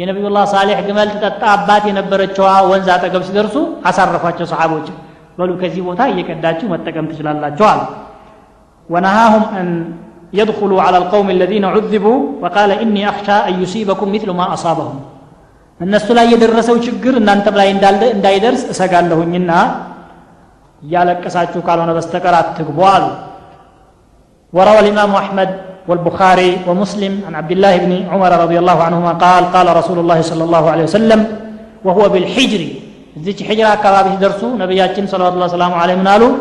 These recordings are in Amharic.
የነቢዩላህ ሳሌሕ ግመል ትጠጣ አባት የነበረችዋ ወንዝ አጠገብ ሲደርሱ አሳረፏቸው ሰሓቦች በሉ ከዚህ ቦታ እየቀዳችሁ መጠቀም ትችላላችሁ አሉ ونهاهم أن يدخلوا على القوم الذين عذبوا وقال إني أخشى أن يصيبكم مثل ما أصابهم እነሱ ላይ የደረሰው ችግር እናንተም ላይ እንዳይደርስ እሰጋለሁኝና እያለቀሳችሁ ካልሆነ በስተቀር አትግቡ አሉ وروى الإمام أحمد والبخاري ومسلم عن عبد الله بن عمر رضي الله عنهما قال قال رسول الله صلى الله عليه وسلم وهو بالحجر ذيك حجر أكباب درسوا نبياتين صلى الله عليه وسلم عليه من قالوا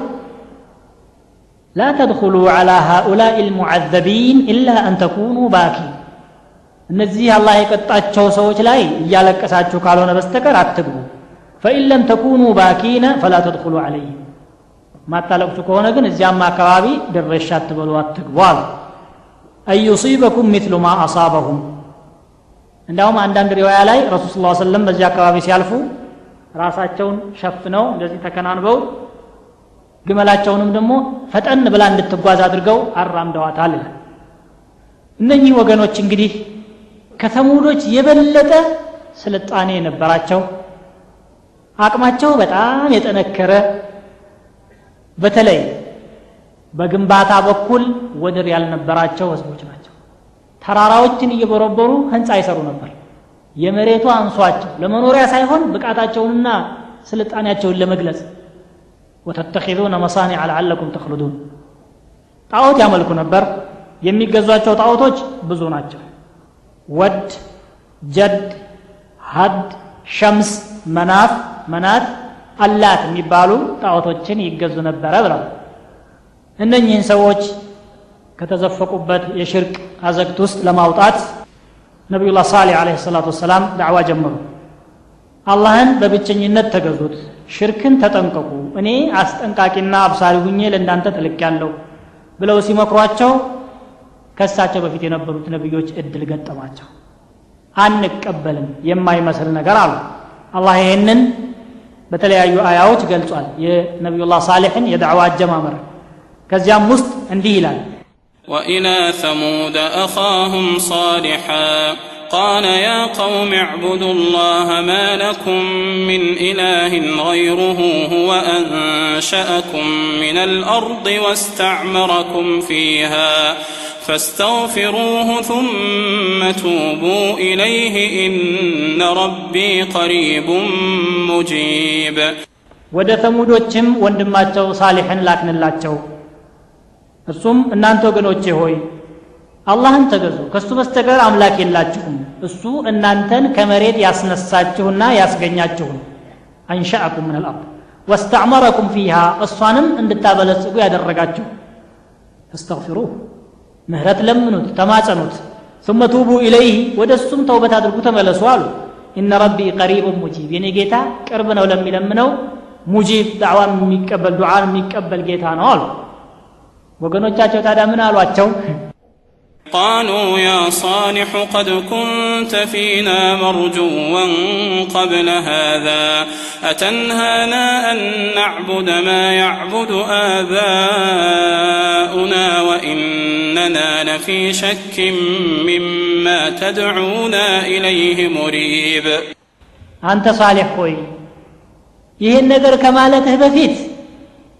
لا تدخلوا على هؤلاء المعذبين إلا أن تكونوا باكين እነዚህ አላህ የቀጣቸው ሰዎች ላይ እያለቀሳችሁ ካልሆነ በስተቀር አትግቡ ፈኢን ለም ተኩኑ ባኪነ ፈላ ተድኩሉ አለይህም ማታለቅሱ ከሆነ ግን እዚያም አካባቢ ድረሻ አትበሉ አትግቡ አሉ አን ዩሲበኩም ሚትሉ ማ አሳበሁም። እንዳውም አንዳንድ ሪዋያ ላይ ረሱል ስ ሰለም በዚህ አካባቢ ሲያልፉ ራሳቸውን ሸፍነው እንደዚህ ተከናንበው ግመላቸውንም ደግሞ ፈጠን ብላ እንድትጓዝ አድርገው አራምደዋታል ይላል። እነኚህ ወገኖች እንግዲህ ከተሙዶች የበለጠ ስልጣኔ የነበራቸው አቅማቸው በጣም የጠነከረ በተለይ በግንባታ በኩል ወደር ያልነበራቸው ህዝቦች ናቸው። ተራራዎችን እየበረበሩ ህንፃ ይሰሩ ነበር። የመሬቱ አንሷቸው ለመኖሪያ ሳይሆን ብቃታቸውንና ስልጣኔያቸውን ለመግለጽ ወተተኪዙነ መሳኒዕ ለዓለኩም ተክልዱን ጣዖት ያመልኩ ነበር። የሚገዟቸው ጣዖቶች ብዙ ናቸው። ወድ ጀድ ሀድ ሸምስ መናፍ መናት አላት የሚባሉ ጣዖቶችን ይገዙ ነበረ ብለው እነኚህን ሰዎች ከተዘፈቁበት የሽርቅ አዘግት ውስጥ ለማውጣት ነቢዩላህ ሳሌሕ አለ ሰላቱ ወሰላም ዳዕዋ ጀመሩ። አላህን በብቸኝነት ተገዙት። ሽርክን ተጠንቀቁ። እኔ አስጠንቃቂና አብሳሪ ሁኜ ለእናንተ ተልቅ ያለው ብለው ሲመክሯቸው ከሳቸው በፊት የነበሩት ነቢዮች እድል ገጠማቸው። አንቀበልም የማይመስል ነገር አሉ። አላህ ይህንን በተለያዩ አያዎች ገልጿል። የነቢዩላህ ሳሌሕን የዳዕዋ አጀማመር ከዚያም ውስጥ እንዲህ ይላል وإلى ثمود أخاهم صالحا قال يا قوم اعبدوا الله ما لكم من إله غيره هو أنشأكم من الأرض واستعمركم فيها فاستغفروه ثم توبوا إليه إن ربي قريب مجيب ወደ ተሙዶችም ወንድማቸው ሳሊሕን ላክንላቸው እርሱም እናንተ ወገኖቼ ሆይ አላህን ተገዙ ከእሱ በስተቀር አምላክ የላችሁም እሱ እናንተን ከመሬት ያስነሳችሁና ያስገኛችሁን አንሻአኩም ምን አልአርድ ወስተዕመረኩም ፊሃ እሷንም እንድታበለጽጉ ያደረጋችሁ ፈስተግፊሩህ ምህረት ለምኑት ተማጸኑት ثم توبوا إليه ወደ እሱም ተውበት አድርጉ ተመለሱ አሉ ኢነ ረቢ ቀሪብ ሙጂብ የኔ ጌታ ቅርብ ነው ለሚለምነው ሙጂብ ዳዕዋን የሚቀበል ዱዓን የሚቀበል ጌታ ነው አሉ ወገኖቻቸው ታዲያ ምን አሏቸው قالوا يا صالح قد كنت فينا مرجوا قبل هذا أتنهانا أن نعبد ما يعبد آباؤنا وإننا لفي شك مما تدعونا إليه مريب አንተ ሳሌሕ ሆይ ይህን ነገር ከማለትህ በፊት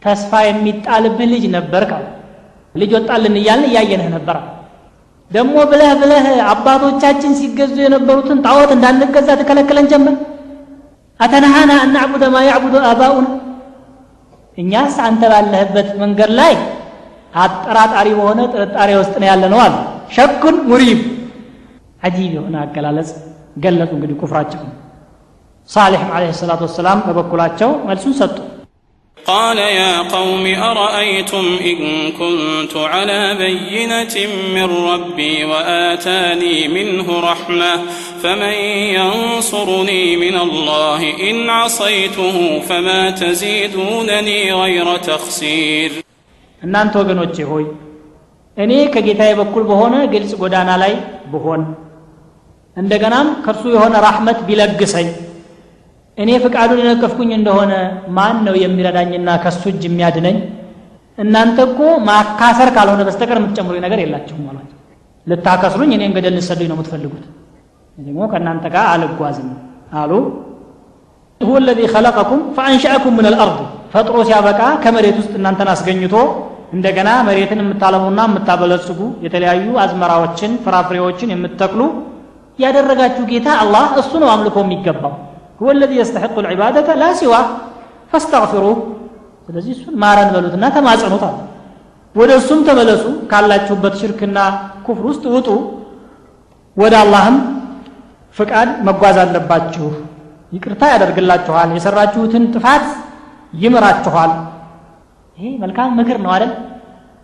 ተስፋ የሚጣልብህ ልጅ ነበር ካሉ ልጅ ወጣልን እያልን እያየንህ ነበረ ደግሞ ብለህ ብለህ አባቶቻችን ሲገዙ የነበሩትን ጣዖት እንዳንገዛ ትከለክለን ጀመር። አተነሃና እናዕቡደ ማ ያዕቡዱ አባኡና። እኛስ አንተ ባለህበት መንገድ ላይ አጠራጣሪ በሆነ ጥርጣሬ ውስጥ ነው ያለ ነው አሉ። ሸኩን ሙሪብ። አጂብ የሆነ አገላለጽ ገለጹ እንግዲህ ኩፍራቸው። ሳሌሕም አለ ሰላቱ ወሰላም በበኩላቸው መልሱን ሰጡ قال يا قوم أرأيتم إن كنت على بينة من ربي وآتاني منه رحمة فمن ينصرني من الله إن عصيته فما تزيدونني غير تخسير እናንተ ወገኖቼ ሆይ እኔ ከጌታዬ በኩል በሆነ ግልጽ ጎዳና ላይ ብሆን እንደገናም ከእርሱ የሆነ ራሕመት ቢለግሰኝ እኔ ፍቃዱን የነቀፍኩኝ እንደሆነ ማን ነው የሚረዳኝና ከሱ እጅ የሚያድነኝ እናንተ እኮ ማካሰር ካልሆነ በስተቀር የምትጨምሩ ነገር የላችሁም አሏቸው ልታከስሩኝ እኔን ገደል ልሰዱኝ ነው የምትፈልጉት ደግሞ ከእናንተ ጋር አልጓዝም አሉ هو الذي خلقكم فأنشأكم من الأرض ፈጥሮ ሲያበቃ ከመሬት ውስጥ እናንተን አስገኝቶ እንደገና መሬትን የምታለሙና የምታበለጽጉ የተለያዩ አዝመራዎችን ፍራፍሬዎችን የምትተክሉ ያደረጋችሁ ጌታ አላህ እሱ ነው አምልኮ የሚገባው هو الذي يستحق العبادة لا سواه فاستغفروه ስለዚህ እሱን ማረን በሉትና ተማጸኑት አለ ወደ እሱም ተመለሱ ካላችሁበት ሽርክና ኩፍር ውስጥ ውጡ ወደ አላህም ፍቃድ መጓዝ አለባችሁ ይቅርታ ያደርግላችኋል የሰራችሁትን ጥፋት ይምራችኋል ይሄ መልካም ምክር ነው አይደል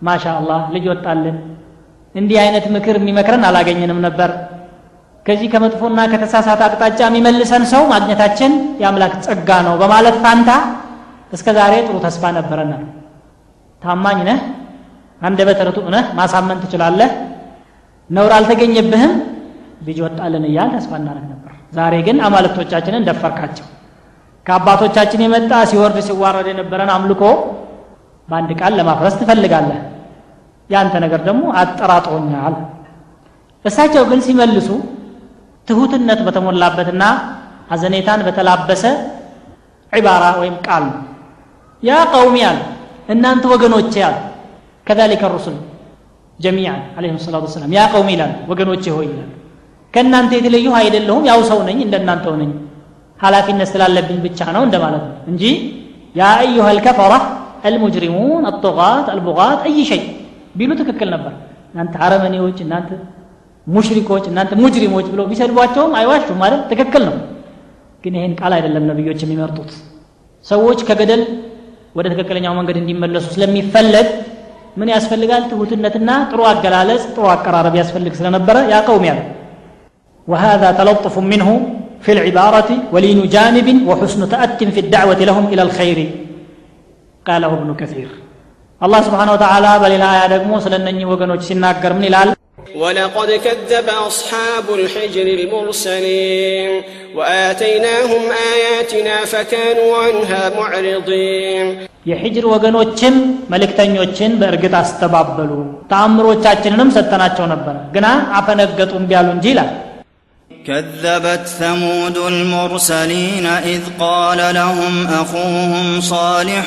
ማሻ አላህ ልጅ ወጣልን እንዲህ አይነት ምክር የሚመክረን አላገኘንም ነበር ከዚህ ከመጥፎና ከተሳሳተ አቅጣጫ የሚመልሰን ሰው ማግኘታችን የአምላክ ጸጋ ነው በማለት ፋንታ እስከ ዛሬ ጥሩ ተስፋ ነበረን ታማኝ ነህ አንደበተ ርቱዕ ነህ ማሳመን ትችላለህ። ነውር አልተገኘብህም ልጅ ወጣልን እያል ተስፋ እናደርግ ነበር። ዛሬ ግን አማልክቶቻችንን ደፈርካቸው። ከአባቶቻችን የመጣ ሲወርድ ሲዋረድ የነበረን አምልኮ በአንድ ቃል ለማፍረስ ትፈልጋለህ። ያንተ ነገር ደግሞ አጠራጥሮኛል። እሳቸው ግን ሲመልሱ ትሁትነት በተሞላበትና አዘኔታን በተላበሰ ዒባራ ወይም ቃል ነው ያ ቀውሚ አሉ እናንተ ወገኖቼ አሉ ከዛሊከ ሩሱል ጀሚዓን አለይሂም ሰላቱ ወሰላም ያ ቀውሚ ይላሉ ወገኖቼ ሆይ ይላሉ ከእናንተ የተለየሁ አይደለሁም ያው ሰው ነኝ እንደናንተው ነኝ ኃላፊነት ስላለብኝ ብቻ ነው እንደማለት ነው እንጂ ያ አዩሃ ልከፈራ አልሙጅሪሙን አጦቃት አልቡቃት አይ ሸይ ቢሉ ትክክል ነበር እናንተ አረመኔዎች እናንተ ሙሽሪኮች እናንተ ሙጅሪሞች ብለው ቢሰድቧቸውም አይዋሹም ማለት ትክክል ነው ግን ይህን ቃል አይደለም ነቢዮች የሚመርጡት ሰዎች ከገደል ወደ ትክክለኛው መንገድ እንዲመለሱ ስለሚፈለግ ምን ያስፈልጋል ትሁትነትና ጥሩ አገላለጽ ጥሩ አቀራረብ ያስፈልግ ስለነበረ ያ ቀውም ያለ وهذا تلطف منه في العبارة ولين جانب وحسن تأت في الدعوة لهم إلى الخير قاله ابن كثير الله سبحانه وتعالى بل لا يدقمو سلنني وقنوش سناقر من الال ولقد كذب أصحاب الحجر المرسلين وآتيناهم آياتنا فكانوا عنها معرضين የሂጅር ወገኖችም መልእክተኞችን በእርግጥ አስተባበሉ ተአምሮቻችንንም ሰጠናቸው ነበረ ግና አፈነገጡም ቢያሉ እንጂ ይላል كَذَّبَتْ ثَمُودُ الْمُرْسَلِينَ إِذْ قَالَ لَهُمْ أَخُوهُمْ صَالِحٌ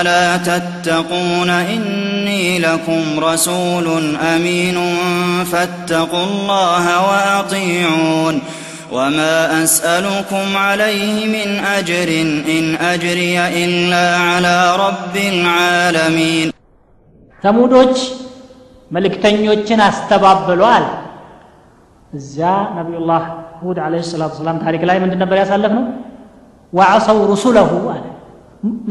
أَلَا تَتَّقُونَ إِنِّي لَكُمْ رَسُولٌ أَمِينٌ فَاتَّقُوا اللَّهَ وَأَطِيعُونِ وَمَا أَسْأَلُكُمْ عَلَيْهِ مِنْ أَجْرٍ إِنْ أَجْرِيَ إِلَّا عَلَى رَبِّ الْعَالَمِينَ ثمودوش ملكتنيوچن استبابلوا እዚያ ነቢዩላህ ሁድ አለ ሰላቱ ሰላም ታሪክ ላይ ምንድን ነበር ያሳለፍ ነው ወዐሰው ሩሱለሁ አለ።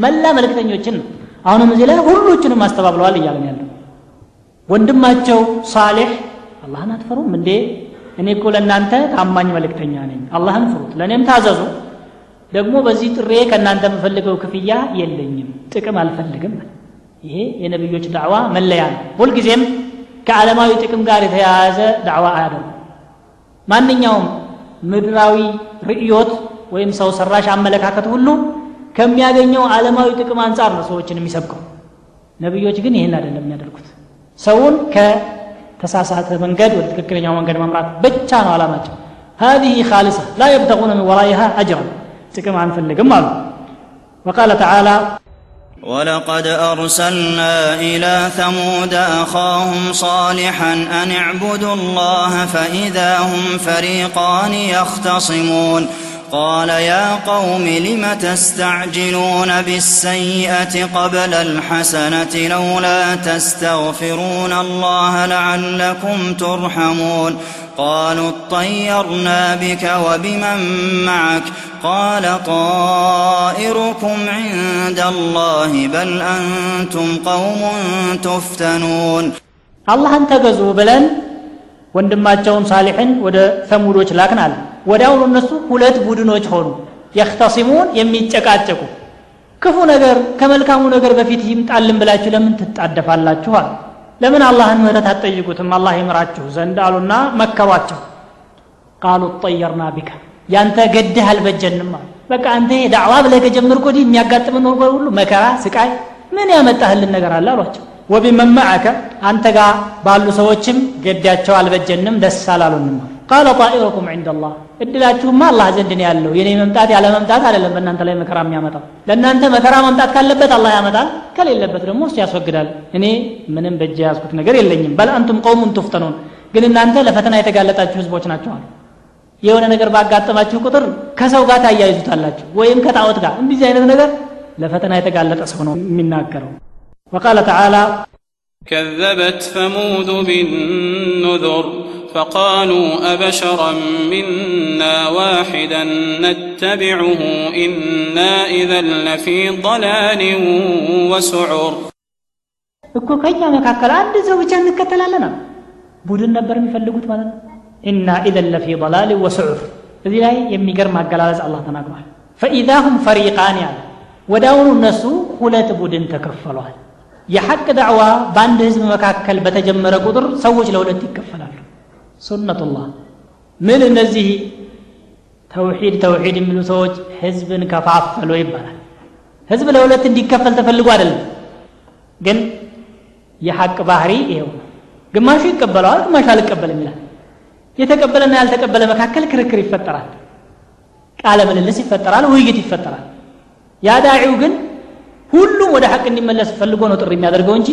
መላ መልእክተኞችን ነው። አሁንም እዚህ ላይ ሁሎችንም አስተባብለዋል እያለን ያለው። ወንድማቸው ሳሌሕ አላህን አትፈሩም እንዴ? እኔ እኮ ለእናንተ ታማኝ መልእክተኛ ነኝ። አላህን ፍሩት ለእኔም ታዘዙ። ደግሞ በዚህ ጥሬ ከእናንተ የምፈልገው ክፍያ የለኝም ጥቅም አልፈልግም ይሄ የነቢዮች ዳዕዋ መለያ ነው። ሁልጊዜም ከዓለማዊ ጥቅም ጋር የተያያዘ ዳዕዋ አያደርጉ ማንኛውም ምድራዊ ርእዮት ወይም ሰው ሰራሽ አመለካከት ሁሉ ከሚያገኘው ዓለማዊ ጥቅም አንጻር ነው ሰዎችን የሚሰብከው ነቢዮች ግን ይህን አይደለም የሚያደርጉት ሰውን ከተሳሳተ መንገድ ወደ ትክክለኛው መንገድ መምራት ብቻ ነው አላማቸው هذه خالصة لا يبتغون من ورائها أجرا ጥቅም አንፈልግም አሉ وقال تعالى ولقد أرسلنا إلى ثمود أخاهم صالحا أن اعبدوا الله فإذا هم فريقان يختصمون قال يا قوم لم تستعجلون بالسيئة قبل الحسنة لولا تستغفرون الله لعلكم ترحمون قالوا اطيرنا بك وبمن معك قال طائركم عند الله بل أنتم قوم تفتنون አላህን ተገዙ ብለን ወንድማቸውን ሳሊሕን ወደ ተሙዶች ላክን አለ ወዲያውኑ እነሱ ሁለት ቡድኖች ሆኑ። የክተሲሙን የሚጨቃጨቁ። ክፉ ነገር ከመልካሙ ነገር በፊት ይምጣልን ብላችሁ ለምን ትጣደፋላችሁ አሉ። ለምን አላህን ምህረት አትጠይቁትም? አላህ ይምራችሁ ዘንድ አሉና መከሯቸው። ቃሉ ጠየርና ቢከ ያንተ ገድህ አልበጀንም አሉ። በቃ አንተ ዳዕዋ ብለህ ከጀመርክ ወዲህ የሚያጋጥምን ነገር ሁሉ መከራ ስቃይ ምን ያመጣህልን ነገር አለ አሏቸው። ወቢመን አንተ ጋር ባሉ ሰዎችም ገዳቸው አልበጀንም ደስ አላሉንም ቃለ ጣኢሩኩም ዕንደ ላህ እድላችሁማ አላህ ዘንድ ነው ያለው የኔ መምጣት ያለ መምጣት አይደለም በእናንተ ላይ መከራ የሚያመጣው ለእናንተ መከራ መምጣት ካለበት አላህ ያመጣል ከሌለበት ደግሞ እሱ ያስወግዳል እኔ ምንም በእጅ የያዝኩት ነገር የለኝም በል አንቱም ቀውሙን ቱፍተኑን ግን እናንተ ለፈተና የተጋለጣችሁ ህዝቦች ናቸው አሉ የሆነ ነገር ባጋጠማችሁ ቁጥር ከሰው ጋር ታያይዙታላችሁ ወይም ከጣዖት ጋር እንደዚህ አይነት ነገር ለፈተና የተጋለጠ ሰው ነው የሚናገረው وقال تعالى كذبت ثمود بالنذر فقالوا أبشرا منا واحدا نتبعه إنا إذا لفي ضلال وسعر እኮ ከኛ መካከል አንድ ሰው ብቻ እንከተላለን ቡድን ነበር የሚፈልጉት ማለት ነው እና ኢዘን ለፊ ضላል ወስዑር እዚህ ላይ የሚገርም አገላለጽ አላህ ተናግሯል ፈኢዛ ሁም ፈሪቃን ያለ ወዳውኑ እነሱ ሁለት ቡድን ተከፈሏል የሐቅ ዳዕዋ በአንድ ህዝብ መካከል በተጀመረ ቁጥር ሰዎች ለሁለት ይከፈላል ሱነቱላህ። ምን እነዚህ ተውሒድ ተውሒድ የሚሉ ሰዎች ህዝብን ከፋፈሉ ይባላል። ህዝብ ለሁለት እንዲከፈል ተፈልጎ አይደለም። ግን የሐቅ ባህሪ ይሄው ነው። ግማሹ ይቀበለዋል ግማሹ አልቀበልም ይላል። የተቀበለና ያልተቀበለ መካከል ክርክር ይፈጠራል። ቃለ ምልልስ ይፈጠራል ውይይት ይፈጠራል። ያ ዳዒው ግን ሁሉም ወደ ሐቅ እንዲመለስ ፈልጎ ነው ጥሪ የሚያደርገው እንጂ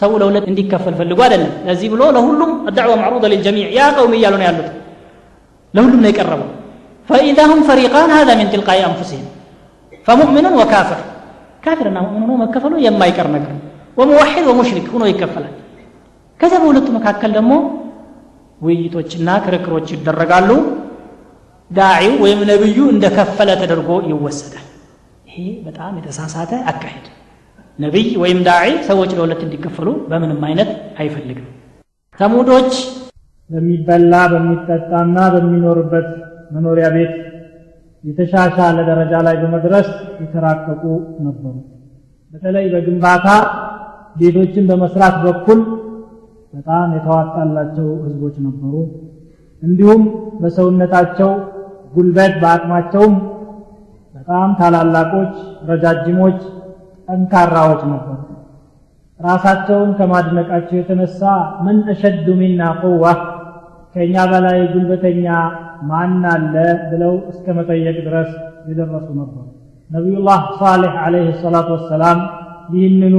ሰው ለሁለት እንዲከፈል ፈልጎ አይደለም ለዚህ ብሎ ለሁሉም الدعوة معروضة للجميع يا قوم እያሉ ነው ያሉት ለሁሉም ነው የቀረበው فإذا هم فريقان هذا من تلقاء أنفسهم فمؤمن وكافر كافرنا مؤمن ሆኖ መከፈሉ የማይቀር ነገር وموحد ومشرك ሆኖ ይከፈላል ከዛ በሁለቱ መካከል ደግሞ ውይይቶችና ክርክሮች ይደረጋሉ ዳዒው ወይም ነብዩ እንደከፈለ ተደርጎ ይወሰዳል ይሄ በጣም የተሳሳተ አካሄድ ነቢይ ወይም ዳዒ ሰዎች ለሁለት እንዲከፈሉ በምንም አይነት አይፈልግም። ተሙዶች በሚበላ በሚጠጣና በሚኖርበት መኖሪያ ቤት የተሻሻለ ደረጃ ላይ በመድረስ የተራቀቁ ነበሩ። በተለይ በግንባታ ቤቶችን በመስራት በኩል በጣም የተዋጣላቸው ህዝቦች ነበሩ። እንዲሁም በሰውነታቸው ጉልበት በአቅማቸውም በጣም ታላላቆች ረጃጅሞች ጠንካራዎች ነበሩ ራሳቸውን ከማድነቃቸው የተነሳ ምን አሸዱ ሚና ቁዋ ከእኛ በላይ ጉልበተኛ ማን አለ ብለው እስከ መጠየቅ ድረስ የደረሱ ነበሩ። ነቢዩላህ ሳሌሕ አለይህ ሰላቱ ወሰላም ይህንኑ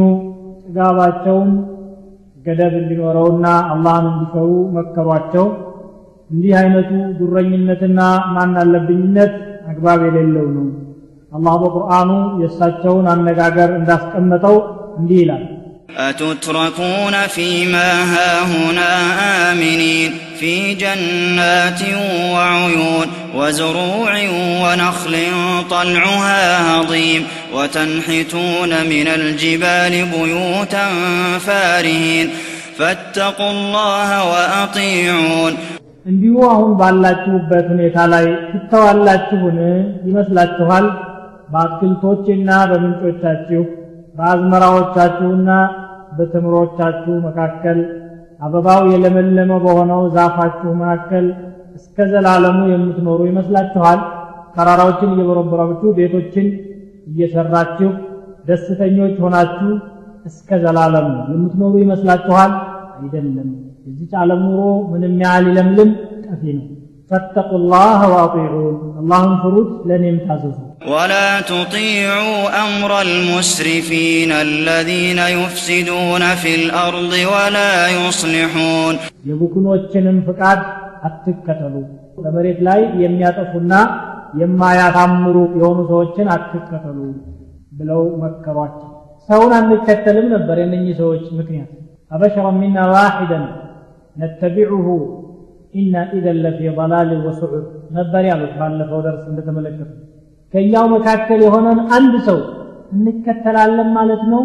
ጥጋባቸውን ገደብ እንዲኖረውና አላህን እንዲፈሩ መከሯቸው። እንዲህ አይነቱ ጉረኝነትና ማናለብኝነት አግባብ የሌለው ነው አላህ በቁርአኑ የእሳቸውን አነጋገር እንዳስቀመጠው እንዲህ ይላል أتتركون فيما هاهنا آمنين في جنات وعيون وزروع ونخل طلعها هضيم وتنحتون من الجبال بيوتا فارهين فاتقوا الله وأطيعون እንዲሁ አሁን ባላችሁበት ሁኔታ ላይ ትተዋላችሁን ይመስላችኋል በአትክልቶችና በምንጮቻችሁ በአዝመራዎቻችሁና በተምሮቻችሁ መካከል አበባው የለመለመ በሆነው ዛፋችሁ መካከል እስከ ዘላለሙ የምትኖሩ ይመስላችኋል? ተራራዎችን እየበረበራችሁ ቤቶችን እየሰራችሁ ደስተኞች ሆናችሁ እስከ ዘላለሙ የምትኖሩ ይመስላችኋል? አይደለም። የዚች ዓለም ኑሮ ምንም ያህል ይለምልም ጠፊ ነው فاتقوا الله واطيعون اللهم فروت لن يمتازوا ولا تطيعوا أمر المسرفين الذين يفسدون في الأرض ولا يصلحون የቡክኖችንም ፍቃድ አትከተሉ በመሬት ላይ የሚያጠፉና የማያሳምሩ የሆኑ ሰዎችን አትከተሉ ብለው መከሯቸው ሰውን አንከተልም ነበር የነኚህ ሰዎች ምክንያት አበሸረ ሚና ዋሒደን ነተቢዑሁ إنا إذا لفي ضلال وسعر. نبر يا الله قال لك ودرس أنت تملك كيوم كاتل هنا عند سو إنك تلعلم مالتنا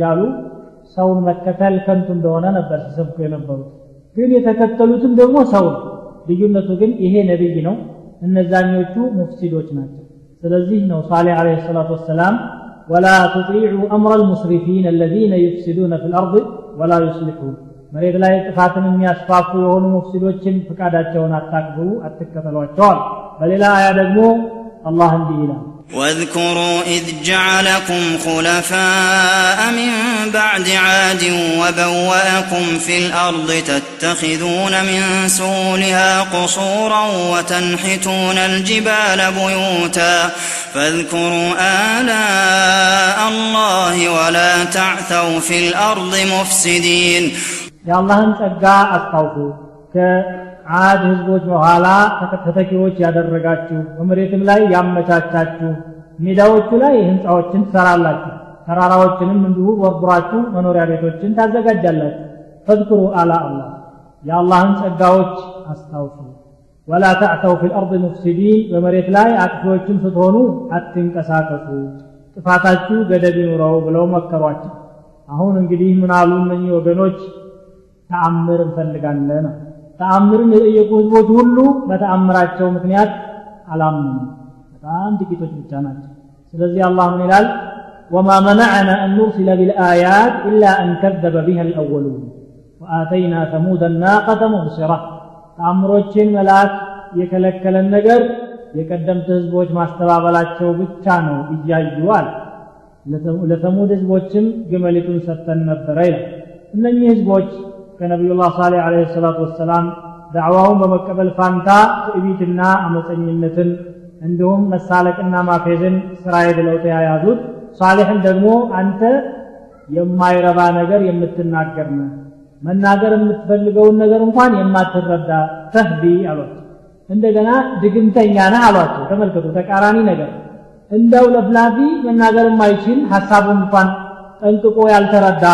يالو سو مكتل كنتم دونا نبر سبق نبر كل يتكتلوا تم دوما سو بيجون تقول إيه نبي جنو إن زانيو تو مفسد وجنا سلزيه نو صالح عليه الصلاة والسلام ولا تطيعوا أمر المسرفين الذين يفسدون في الأرض ولا يصلحون መሬት ላይ ጥፋትን የሚያስፋፉ የሆኑ ሙፍሲዶችን ፍቃዳቸውን አታክብሩ አትከተሏቸዋል በሌላ አያ ደግሞ አላህ እንዲህ ይላል واذكروا إذ جعلكم خلفاء من بعد عاد وبوأكم في الأرض تتخذون من سهولها قصورا وتنحتون الجبال بيوتا فاذكروا آلاء الله ولا تعثوا في الأرض مفسدين የአላህን ጸጋ አስታውሱ ከዓድ ህዝቦች በኋላ ተተኪዎች ያደረጋችሁ በመሬትም ላይ ያመቻቻችሁ ሜዳዎቹ ላይ ህንፃዎችን ትሰራላችሁ ተራራዎችንም እንዲሁ ወርቡራችሁ መኖሪያ ቤቶችን ታዘጋጃላችሁ። ፈዝክሩ አላ አላህ። የአላህን ጸጋዎች አስታውሱ። ወላ ተዕተው ፊ ልአርድ ሙፍሲዲን በመሬት ላይ አጥፊዎችም ስትሆኑ አትንቀሳቀሱ። ጥፋታችሁ ገደብ ይኑረው ብለው መከሯቸው። አሁን እንግዲህ ምን አሉ እነኚህ ወገኖች ተአምር እንፈልጋለን ተአምርን የጠየቁ ህዝቦች ሁሉ በተአምራቸው ምክንያት አላመኑ በጣም ጥቂቶች ብቻ ናቸው ስለዚህ አላህ ምን ይላል وما منعنا أن نرسل بالآيات إلا أن كذب بها الأولون وآتينا ثمود الناقة مبصرة ተአምሮችን መላክ የከለከለን ነገር የቀደምት ህዝቦች ማስተባበላቸው ብቻ ነው እያዩ አለ ለተሙድ ህዝቦችም ግመሊቱን ሰጥተን ነበረ ይላል እነኚህ ህዝቦች ከነቢዩላህ ሳሌህ አለህ ሰላቱ ወሰላም ዳዕዋውን በመቀበል ፋንታ ትዕቢትና አመፀኝነትን እንዲሁም መሳለቅና ማፌዝን ስራዬ ብለው ተያያዙት ሳሌሕን ደግሞ አንተ የማይረባ ነገር የምትናገር ነህ። መናገር የምትፈልገውን ነገር እንኳን የማትረዳ ተህቢ አሏቸው። እንደገና ድግምተኛ ነህ አሏቸው። ተመልከቱ ተቃራኒ ነገር። እንደው ለፍላፊ መናገር የማይችል ሀሳቡን እንኳን ጠንቅቆ ያልተረዳ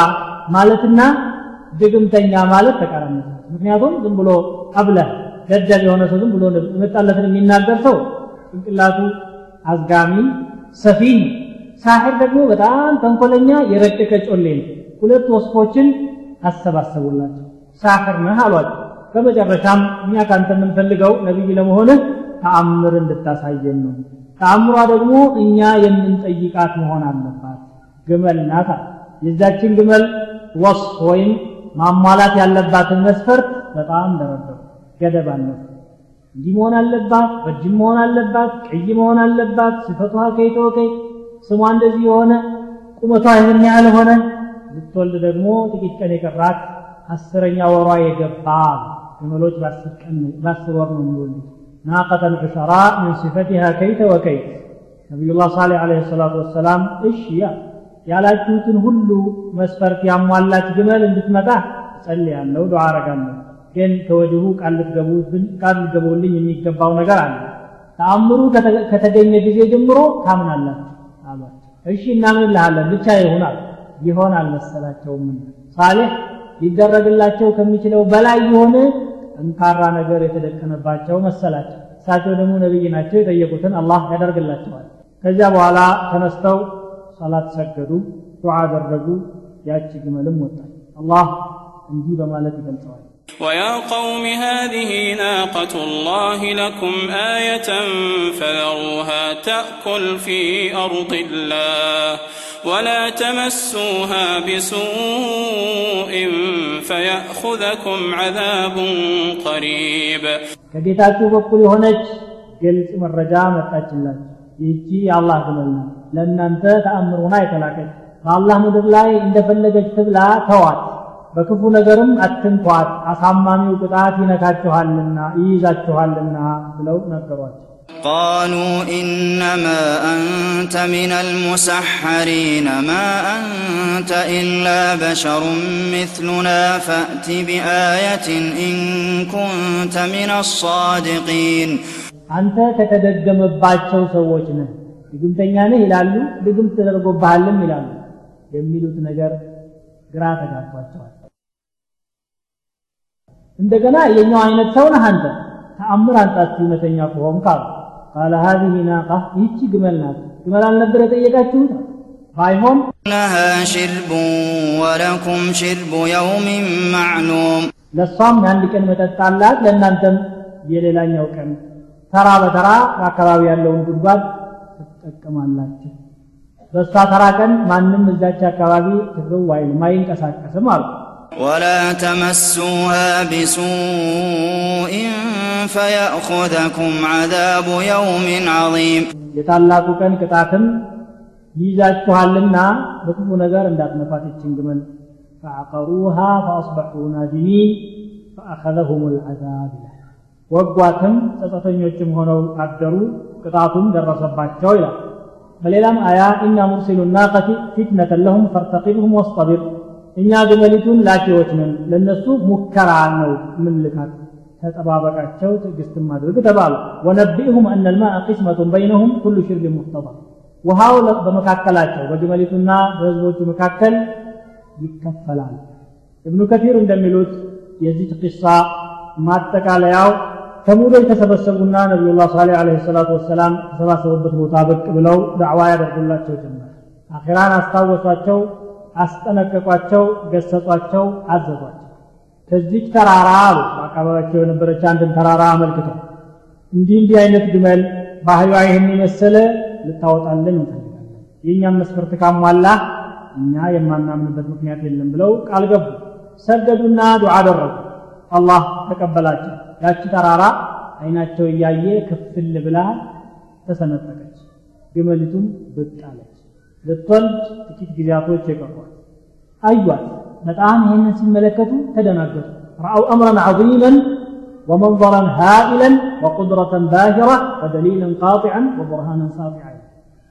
ማለትና ድግምተኛ ማለት ተቃራኒ ምክንያቱም ዝም ብሎ ቀብለ ደደብ የሆነ ሰው ዝም ብሎ የመጣለትን የሚናገር ሰው ጭንቅላቱ አዝጋሚ ሰፊን ሳሕር ደግሞ በጣም ተንኮለኛ የረቀቀ ጮሌ ነው። ሁለት ወስፎችን አሰባሰቡላቸው። ሳሕር ነህ አሏቸው። በመጨረሻም እኛ ካንተ የምንፈልገው ነቢይ ለመሆንህ ተአምር እንድታሳየን ነው። ተአምሯ ደግሞ እኛ የምንጠይቃት መሆን አለባት። ግመል ናት የዛችን ግመል ወስፍ ወይም ማሟላት ያለባትን መስፈርት በጣም ደረደሩ ገደብ አልነሱ እንዲህ መሆን አለባት ረጅም መሆን አለባት ቀይ መሆን አለባት ስፈቷ ከይቶ ከይ ስሟ እንደዚህ የሆነ ቁመቷ ይህን ያህል ሆነ ልትወልድ ደግሞ ጥቂት ቀን የቀራት አስረኛ ወሯ የገባ ግመሎች በአስር ወር ነው የሚወልዱት ናቀተን ዑሸራ ምን ሲፈቲሃ ከይተ ወከይት ነቢዩላህ ሳሌህ አለህ ሰላቱ ወሰላም እሺ ያ ያላችሁትን ሁሉ መስፈርት ያሟላች ግመል እንድትመጣ ጸልያለሁ ዱዓ አረጋለሁ ግን ከወዲሁ ቃል ልትገቡልኝ የሚገባው ነገር አለ። ተአምሩ ከተገኘ ጊዜ ጀምሮ ታምናላችሁ እሺ እናምንልሃለን ብቻ ይሆናል። ይሆን አልመሰላቸውም ሳሌሕ ሊደረግላቸው ከሚችለው በላይ የሆነ ጠንካራ ነገር የተደቀነባቸው መሰላቸው። እሳቸው ደግሞ ነቢይ ናቸው የጠየቁትን አላህ ያደርግላቸዋል። ከዚያ በኋላ ተነስተው ሰላት ሰገዱ ዱዓ አደረጉ ያቺ ግመልም ወጣች አላህ እንዲህ በማለት ይገልጸዋል ويا قوم هذه ناقة الله لكم آية فذروها تأكل في أرض الله ولا تمسوها بسوء فيأخذكم عذاب قريب ከጌታችሁ በኩል የሆነች ግልጽ መረጃ መጣችላችሁ ይህቺ የአላህ ግመል ናት ለእናንተ ተአምር ሆና የተላከች በአላህ ምድር ላይ እንደፈለገች ትብላ ተዋት በክፉ ነገርም አትንኳት አሳማሚው ቅጣት ይነካችኋልና ይይዛችኋልና ብለው ነገሯቸው قالوا إنما أنت من المسحرين ما أنت إلا بشر مثلنا فأت بآية إن كنت من الصادقين አንተ ከተደገመባቸው ሰዎች ነህ ድግምተኛ ነህ ይላሉ ድግምት ተደርጎብሃልም ይላሉ የሚሉት ነገር ግራ ተጋብቷቸዋል እንደገና የኛው አይነት ሰው ነህ አንተ ተአምር አንጻት እውነተኛ ከሆንክ አሉ። ቃለ ሀዚህ ናቃ ይቺ ግመል ናት። ግመል አልነበረ ጠየቃችሁት? ባይሆን ለሃ ሽርቡ ወለኩም ሽርቡ የውሚን ማዕሉም። ለእሷም የአንድ ቀን መጠጥ አላት ለእናንተም የሌላኛው ቀን። ተራ በተራ አካባቢ ያለውን ጉድጓድ ትጠቀማላችሁ በእሷ ተራ ቀን ማንም እዛች አካባቢ ትግው አይልም አይንቀሳቀስም አሉ ولا تمسوها بسوء فيأخذكم عذاب يوم عظيم የታላቁ ቀን ቅጣትም ይይዛችኋልና በክፉ ነገር እንዳትነኳት ይችን ግመል فعقروها فأصبحوا نادمين فأخذهم العذاب ይላል ወጓትም ጸጸተኞችም ሆነው አደሩ ቅጣቱም ደረሰባቸው ይላል በሌላም አያ ኢና ሙርሲሉ ናቀቲ ፊትነተን ለሁም ፈርተቂብሁም ወስጠቢር እኛ ግመሊቱን ላኪዎች ነን ለእነሱ ሙከራ ነው ምንልካት ተጠባበቃቸው ትዕግስትም አድርግ ተባሉ ወነቢእሁም አነ ልማእ ቅስመቱን በይነሁም ኩሉ ሽርብ ሙፍተባ ውሃው በመካከላቸው በግመሊቱና በህዝቦቹ መካከል ይከፈላል እብኑ ከቲር እንደሚሉት የዚህ ቅሳ ማጠቃለያው ተሙዶች ተሰበሰቡና ነቢዩላህ ሳሌህ ዓለይሂ ሰላቱ ወሰላም ተሰባሰቡበት ቦታ ብቅ ብለው ዳዕዋ ያደርጉላቸው ጀመር። አኺራን አስታወሷቸው አስጠነቀቋቸው ገሰጿቸው አዘዟቸው። ከዚች ተራራ አሉ። በአካባቢያቸው የነበረች አንድን ተራራ አመልክተው እንዲህ እንዲህ አይነት ግመል ባህሪዋ ይህን የመሰለ ልታወጣልን እንፈልጋለን። የእኛም መስፈርት ካሟላ እኛ የማናምንበት ምክንያት የለም ብለው ቃል ገቡ። ሰገዱና ዱዓ አደረጉ። አላህ ተቀበላቸው ያቺ ተራራ አይናቸው እያየ ክፍል ብላ ተሰነጠቀች። ግመሊቱም ብቅ አለች። ልትወልድ ጥቂት ጊዜያቶች የቀሯል አዩዋል በጣም ይህንን ሲመለከቱ ተደናገጡ። ረአው امرا عظيما ومنظرا هائلا وقدرة باهرة ودليلا قاطعا وبرهانا ساطعا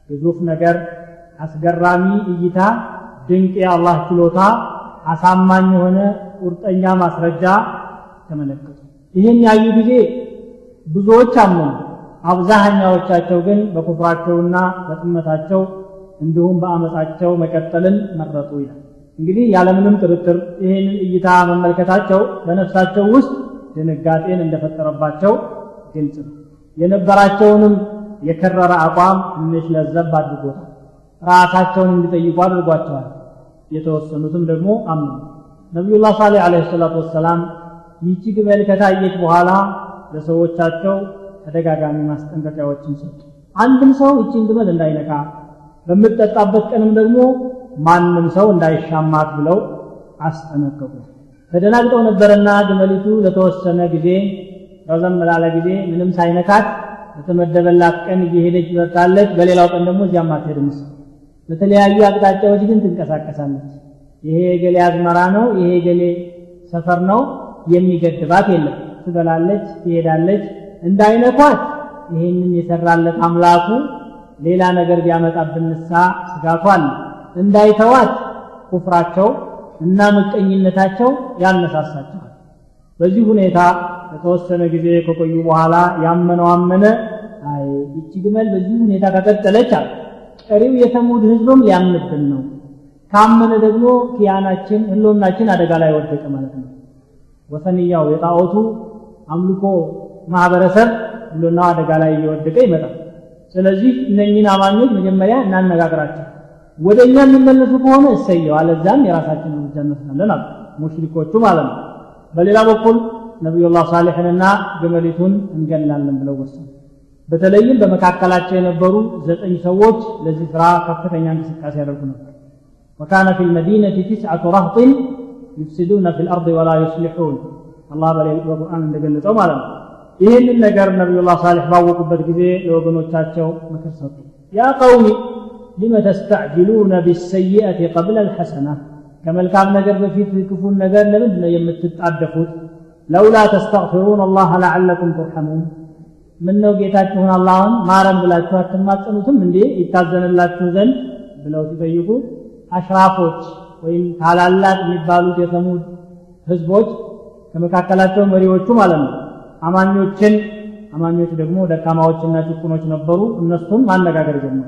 يزوف أسقر رامي إيتا دنك يا الله كلوتا أسامان هنا أرتأيام أسرجا كما نكتب ይህን ያዩ ጊዜ ብዙዎች አመኑ። አብዛኛዎቻቸው ግን በኩፍራቸውና በጥመታቸው እንዲሁም በአመፃቸው መቀጠልን መረጡ ይላል። እንግዲህ ያለምንም ጥርጥር ይህንን እይታ መመልከታቸው በነፍሳቸው ውስጥ ድንጋጤን እንደፈጠረባቸው ግልጽ ነው። የነበራቸውንም የከረረ አቋም ትንሽ ለዘብ አድርጎታል። ራሳቸውን እንዲጠይቁ አድርጓቸዋል። የተወሰኑትም ደግሞ አመኑ። ነቢዩላህ ሳሌህ አለህ ሰላቱ ወሰላም ይቺ ግመል ከታየች በኋላ ለሰዎቻቸው ተደጋጋሚ ማስጠንቀቂያዎችን ሰጡ። አንድም ሰው ይቺን ግመል እንዳይነካ በምትጠጣበት ቀንም ደግሞ ማንም ሰው እንዳይሻማት ብለው አስጠነቀቁ። ተደናግጠው ነበረና ግመሊቱ ለተወሰነ ጊዜ ረዘም ላለ ጊዜ ምንም ሳይነካት በተመደበላት ቀን እየሄደች ትጠጣለች። በሌላው ቀን ደግሞ እዚያም አትሄድም። በተለያዩ አቅጣጫዎች ግን ትንቀሳቀሳለች። ይሄ የገሌ አዝመራ ነው ይሄ የገሌ ሰፈር ነው የሚገድባት የለም። ትበላለች ትሄዳለች እንዳይነኳት። ይሄንን የሰራለት አምላኩ ሌላ ነገር ቢያመጣብንሳ ስጋቱ አለ። እንዳይተዋት ኩፍራቸው እና ምቀኝነታቸው ያነሳሳቸዋል። በዚህ ሁኔታ ለተወሰነ ጊዜ ከቆዩ በኋላ ያመነው አመነ። አይ ይቺ ግመል በዚህ ሁኔታ ከቀጠለች አለ። ቀሪው የተሙድ ህዝብም ሊያምንብን ነው። ካመነ ደግሞ ኪያናችን ህሎናችን አደጋ ላይ ወደቀ ማለት ነው ወሰንያው የጣዖቱ አምልኮ ማህበረሰብ ህሎናው አደጋ ላይ እየወደቀ ይመጣል ስለዚህ እነኝን አማኞች መጀመሪያ እናነጋግራቸው ወደ እኛ የሚመለሱ ከሆነ እሰየው አለዛም የራሳችን እርምጃ እንወስዳለን አሉ ሙሽሪኮቹ ማለት ነው በሌላ በኩል ነቢዩላህ ሳሌሕንና ግመሊቱን እንገላለን ብለው ወሰኑ በተለይም በመካከላቸው የነበሩ ዘጠኝ ሰዎች ለዚህ ስራ ከፍተኛ እንቅስቃሴ ያደርጉ ነበር وكان في المدينة تسعة رهط يفسدون في الأرض ولا يصلحون الله በቁርአን እንደገለጸው ማለት ነው ይህንን ነገር ነቢዩላህ ሳሌሕ ባወቁበት ጊዜ ለወገኖቻቸው ምክር ሰጡ ያ ቀውሚ ሊመ ተስተዕጅሉነ ቢሰይአት ቀብለ ልሐሰና ከመልካም ነገር በፊት ክፉን ነገር ለምንድን ነው የምትጣደፉት ለውላ ተስተግፊሩን አላህ ለዓለኩም ቱርሐሙን ምን ነው ጌታችሁን አላህን ማረን ብላችሁ አትማጸኑትም እንዴ ይታዘንላችሁ ዘንድ ብለው ሲጠይቁ አሽራፎች ወይም ታላላቅ የሚባሉት የተሙድ ህዝቦች ከመካከላቸው መሪዎቹ ማለት ነው። አማኞችን አማኞች ደግሞ ደካማዎችና ጭቁኖች ነበሩ። እነሱም ማነጋገር ጀመሩ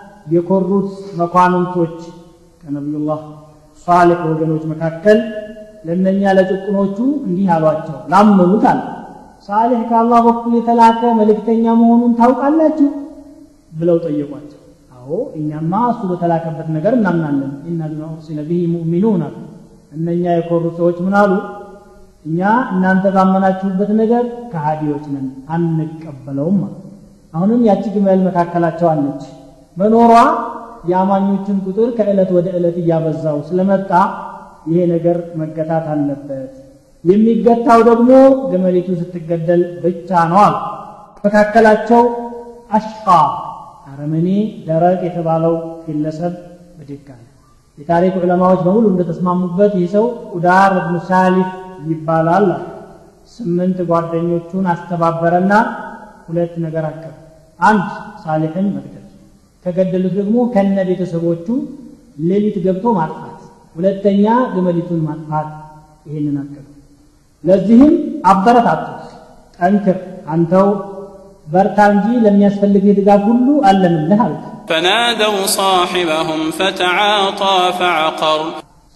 የኮሩት መኳንንቶች ከነቢዩላህ ሳሌሕ ወገኖች መካከል ለእነኛ ለጭቁኖቹ እንዲህ አሏቸው። ላመኑት አለ። ሳሌሕ ከአላህ በኩል የተላከ መልእክተኛ መሆኑን ታውቃላችሁ? ብለው ጠየቋቸው። አዎ እኛማ እሱ በተላከበት ነገር እናምናለን። ኢና ቢማ ኡርሲለ ብሂ ሙእሚኑን አሉ። እነኛ የኮሩ ሰዎች ምን አሉ? እኛ እናንተ ባመናችሁበት ነገር ከሃዲዎች ነን አንቀበለውም አሉ። አሁንም ያቺ ግመል መካከላቸው አለች መኖሯ የአማኞችን ቁጥር ከዕለት ወደ ዕለት እያበዛው ስለመጣ ይሄ ነገር መገታት አለበት። የሚገታው ደግሞ ግመሊቱ ስትገደል ብቻ ነው አሉ። መካከላቸው አሽቃ አረመኔ ደረቅ የተባለው ግለሰብ አለ። የታሪክ ዑለማዎች በሙሉ እንደተስማሙበት ይህ ሰው ኡዳር እብኑ ሳሊፍ ይባላል ስምንት ጓደኞቹን አስተባበረና ሁለት ነገር አቀደ አንድ ሳሊሕን መግደል ከገደሉት ደግሞ ከነ ቤተሰቦቹ ሌሊት ገብቶ ማጥፋት ሁለተኛ ግመሊቱን ማጥፋት ይህንን አቀዱ ለዚህም አበረታቱት ጠንክር አንተው በርታ እንጂ ለሚያስፈልግህ ድጋፍ ሁሉ አለንልህ አሉት فنادوا صاحبهم فتعاطى فعقر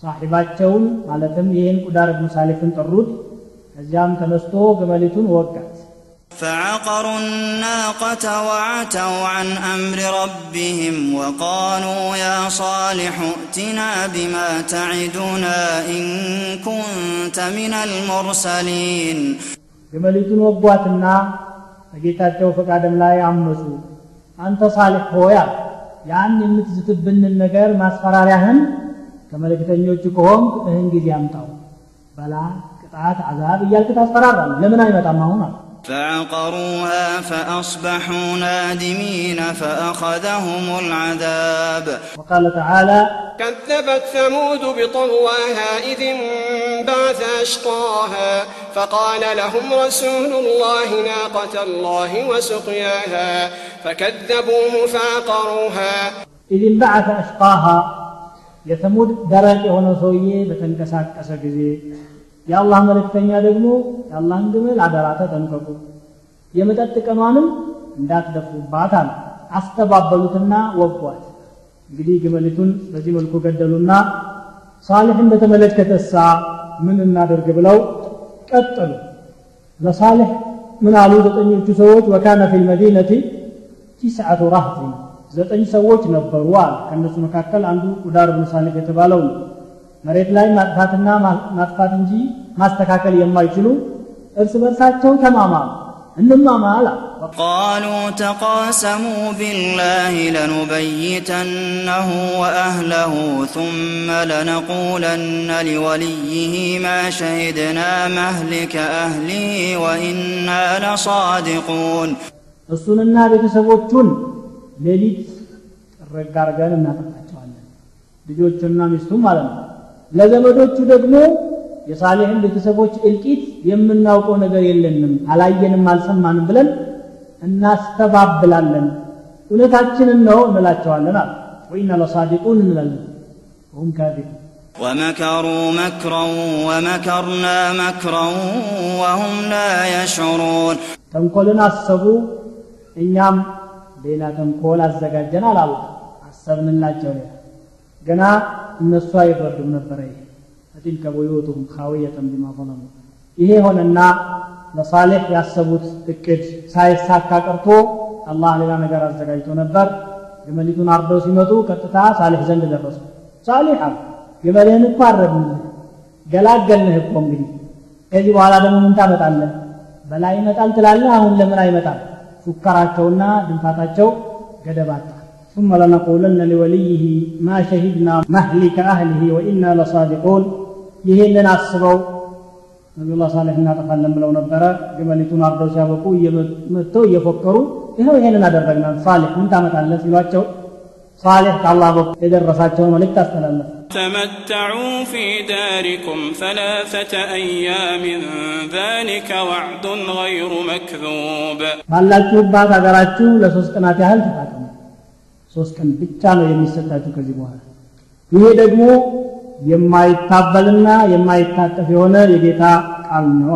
ሳሒባቸውን ማለትም ይህን ቁዳር ብኑ ሳሊፍን ጠሩት ከዚያም ተነስቶ ግመሊቱን ወጋት فعقروا الناقة وعتوا عن أمر ربهم وقالوا يا صالح ائتنا بما تعدنا إن كنت من المرسلين ግመሊቱን ወጓትና በጌታቸው ፈቃድም ላይ አመፁ አንተ ሳሊሕ ሆያ ያን የምትዝትብንን ነገር ማስፈራሪያህን ከመልእክተኞቹ ከሆንክ እህን ጊዜ አምጣው በላ ቅጣት አዛብ እያልክ ታስፈራራለህ ለምን አይመጣም አሁን አሉ فعقروها فأصبحوا نادمين فأخذهم العذاب وقال تعالى كذبت ثمود بطغواها إذ انبعث أشقاها فقال لهم رسول الله ناقة الله وسقياها فكذبوه فعقروها إذ انبعث أشقاها የሰሙድ ደረቅ የሆነ ሰውዬ በተንቀሳቀሰ ጊዜ የአላህ መልእክተኛ ደግሞ የአላህን ግመል አደራ ተጠንቀቁ። የመጠጥ ቀኗንም እንዳትደፉባት አለ አስተባበሉትና ወጓት። እንግዲህ ግመሊቱን በዚህ መልኩ ገደሉና ሳሊሕን በተመለከተ እሳ ምን እናደርግ ብለው ቀጠሉ። ለሳሊሕ ምን አሉ? ዘጠኞቹ ሰዎች ወካነ ፊ ልመዲነቲ ቲስዓቱ ራህቲን ዘጠኝ ሰዎች ነበሩ አለ ከእነሱ መካከል አንዱ ቁዳር ብን ሳሊፍ የተባለው ነው መሬት ላይ ማጥፋትና ማጥፋት እንጂ ማስተካከል የማይችሉ እርስ በርሳቸው ተማማሉ እንማማል قالوا تقاسموا بالله لنبيتنه وأهله ثم لنقولن لوليه ما شهدنا مهلك أهله وإنا لصادقون እሱንና ቤተሰቦቹን ሌሊት ጥርግ አርገን እናጠፋቸዋለን ልጆቹና ሚስቱም ማለት ነው ለዘመዶቹ ደግሞ የሳሌሕን ቤተሰቦች እልቂት የምናውቀው ነገር የለንም አላየንም አልሰማንም ብለን እናስተባብላለን እውነታችንን ነው እንላቸዋለን አለ ወኢና ለሳዲቁን እንላለን ወሁም ካዚቡን ومكروا مكرا ومكرنا مكرا وهم لا يشعرون ተንኮልን አሰቡ እኛም ሌላ ተንኮል አዘጋጀን አላላ አሰብንላቸው ሌላ ገና እነሱ አይረዱም ነበረ ይሄ። ፈቲልከ ቡዩቱሁም ካውየተን ቢማ ظለሙ። ይሄ ሆነና ለሳሌሕ ያሰቡት እቅድ ሳይሳካ ቀርቶ አላህ ሌላ ነገር አዘጋጅቶ ነበር። ግመሊቱን አርደው ሲመጡ ቀጥታ ሳሌሕ ዘንድ ደረሱ። ሳሌሕ አሉ። ግመልህን እኮ አረድንልህ ገላገልንህ እኮ እንግዲህ። ከዚህ በኋላ ደግሞ ምን ታመጣለህ? በላይ ይመጣል ትላለህ አሁን ለምን አይመጣም? ፉከራቸውና ድንፋታቸው ገደብ ثم لنقولن لوليه ما شهدنا مهلك أهله وإنا لصادقون ይሄንን አስበው ነቢዩላህ ሳሌሕ እናጠፋለን ብለው ነበረ ግመሊቱን አርደው ሲያበቁ መጥተው እየፎከሩ ይኸው ይሄንን አደረግናል ሳሌሕ ምን ታመጣለህ ሲሏቸው ሳሌሕ ከአላህ በኩል የደረሳቸውን መልእክት አስተላለፈ تمتعوا في داركم ثلاثة أيام ذلك وعد غير مكذوب ባላችሁባት ሀገራችሁ ለሶስት ቀናት ያህል ተፋጠሙ ሶስት ቀን ብቻ ነው የሚሰጣችሁ ከዚህ በኋላ ይሄ ደግሞ የማይታበልና የማይታጠፍ የሆነ የጌታ ቃል ነው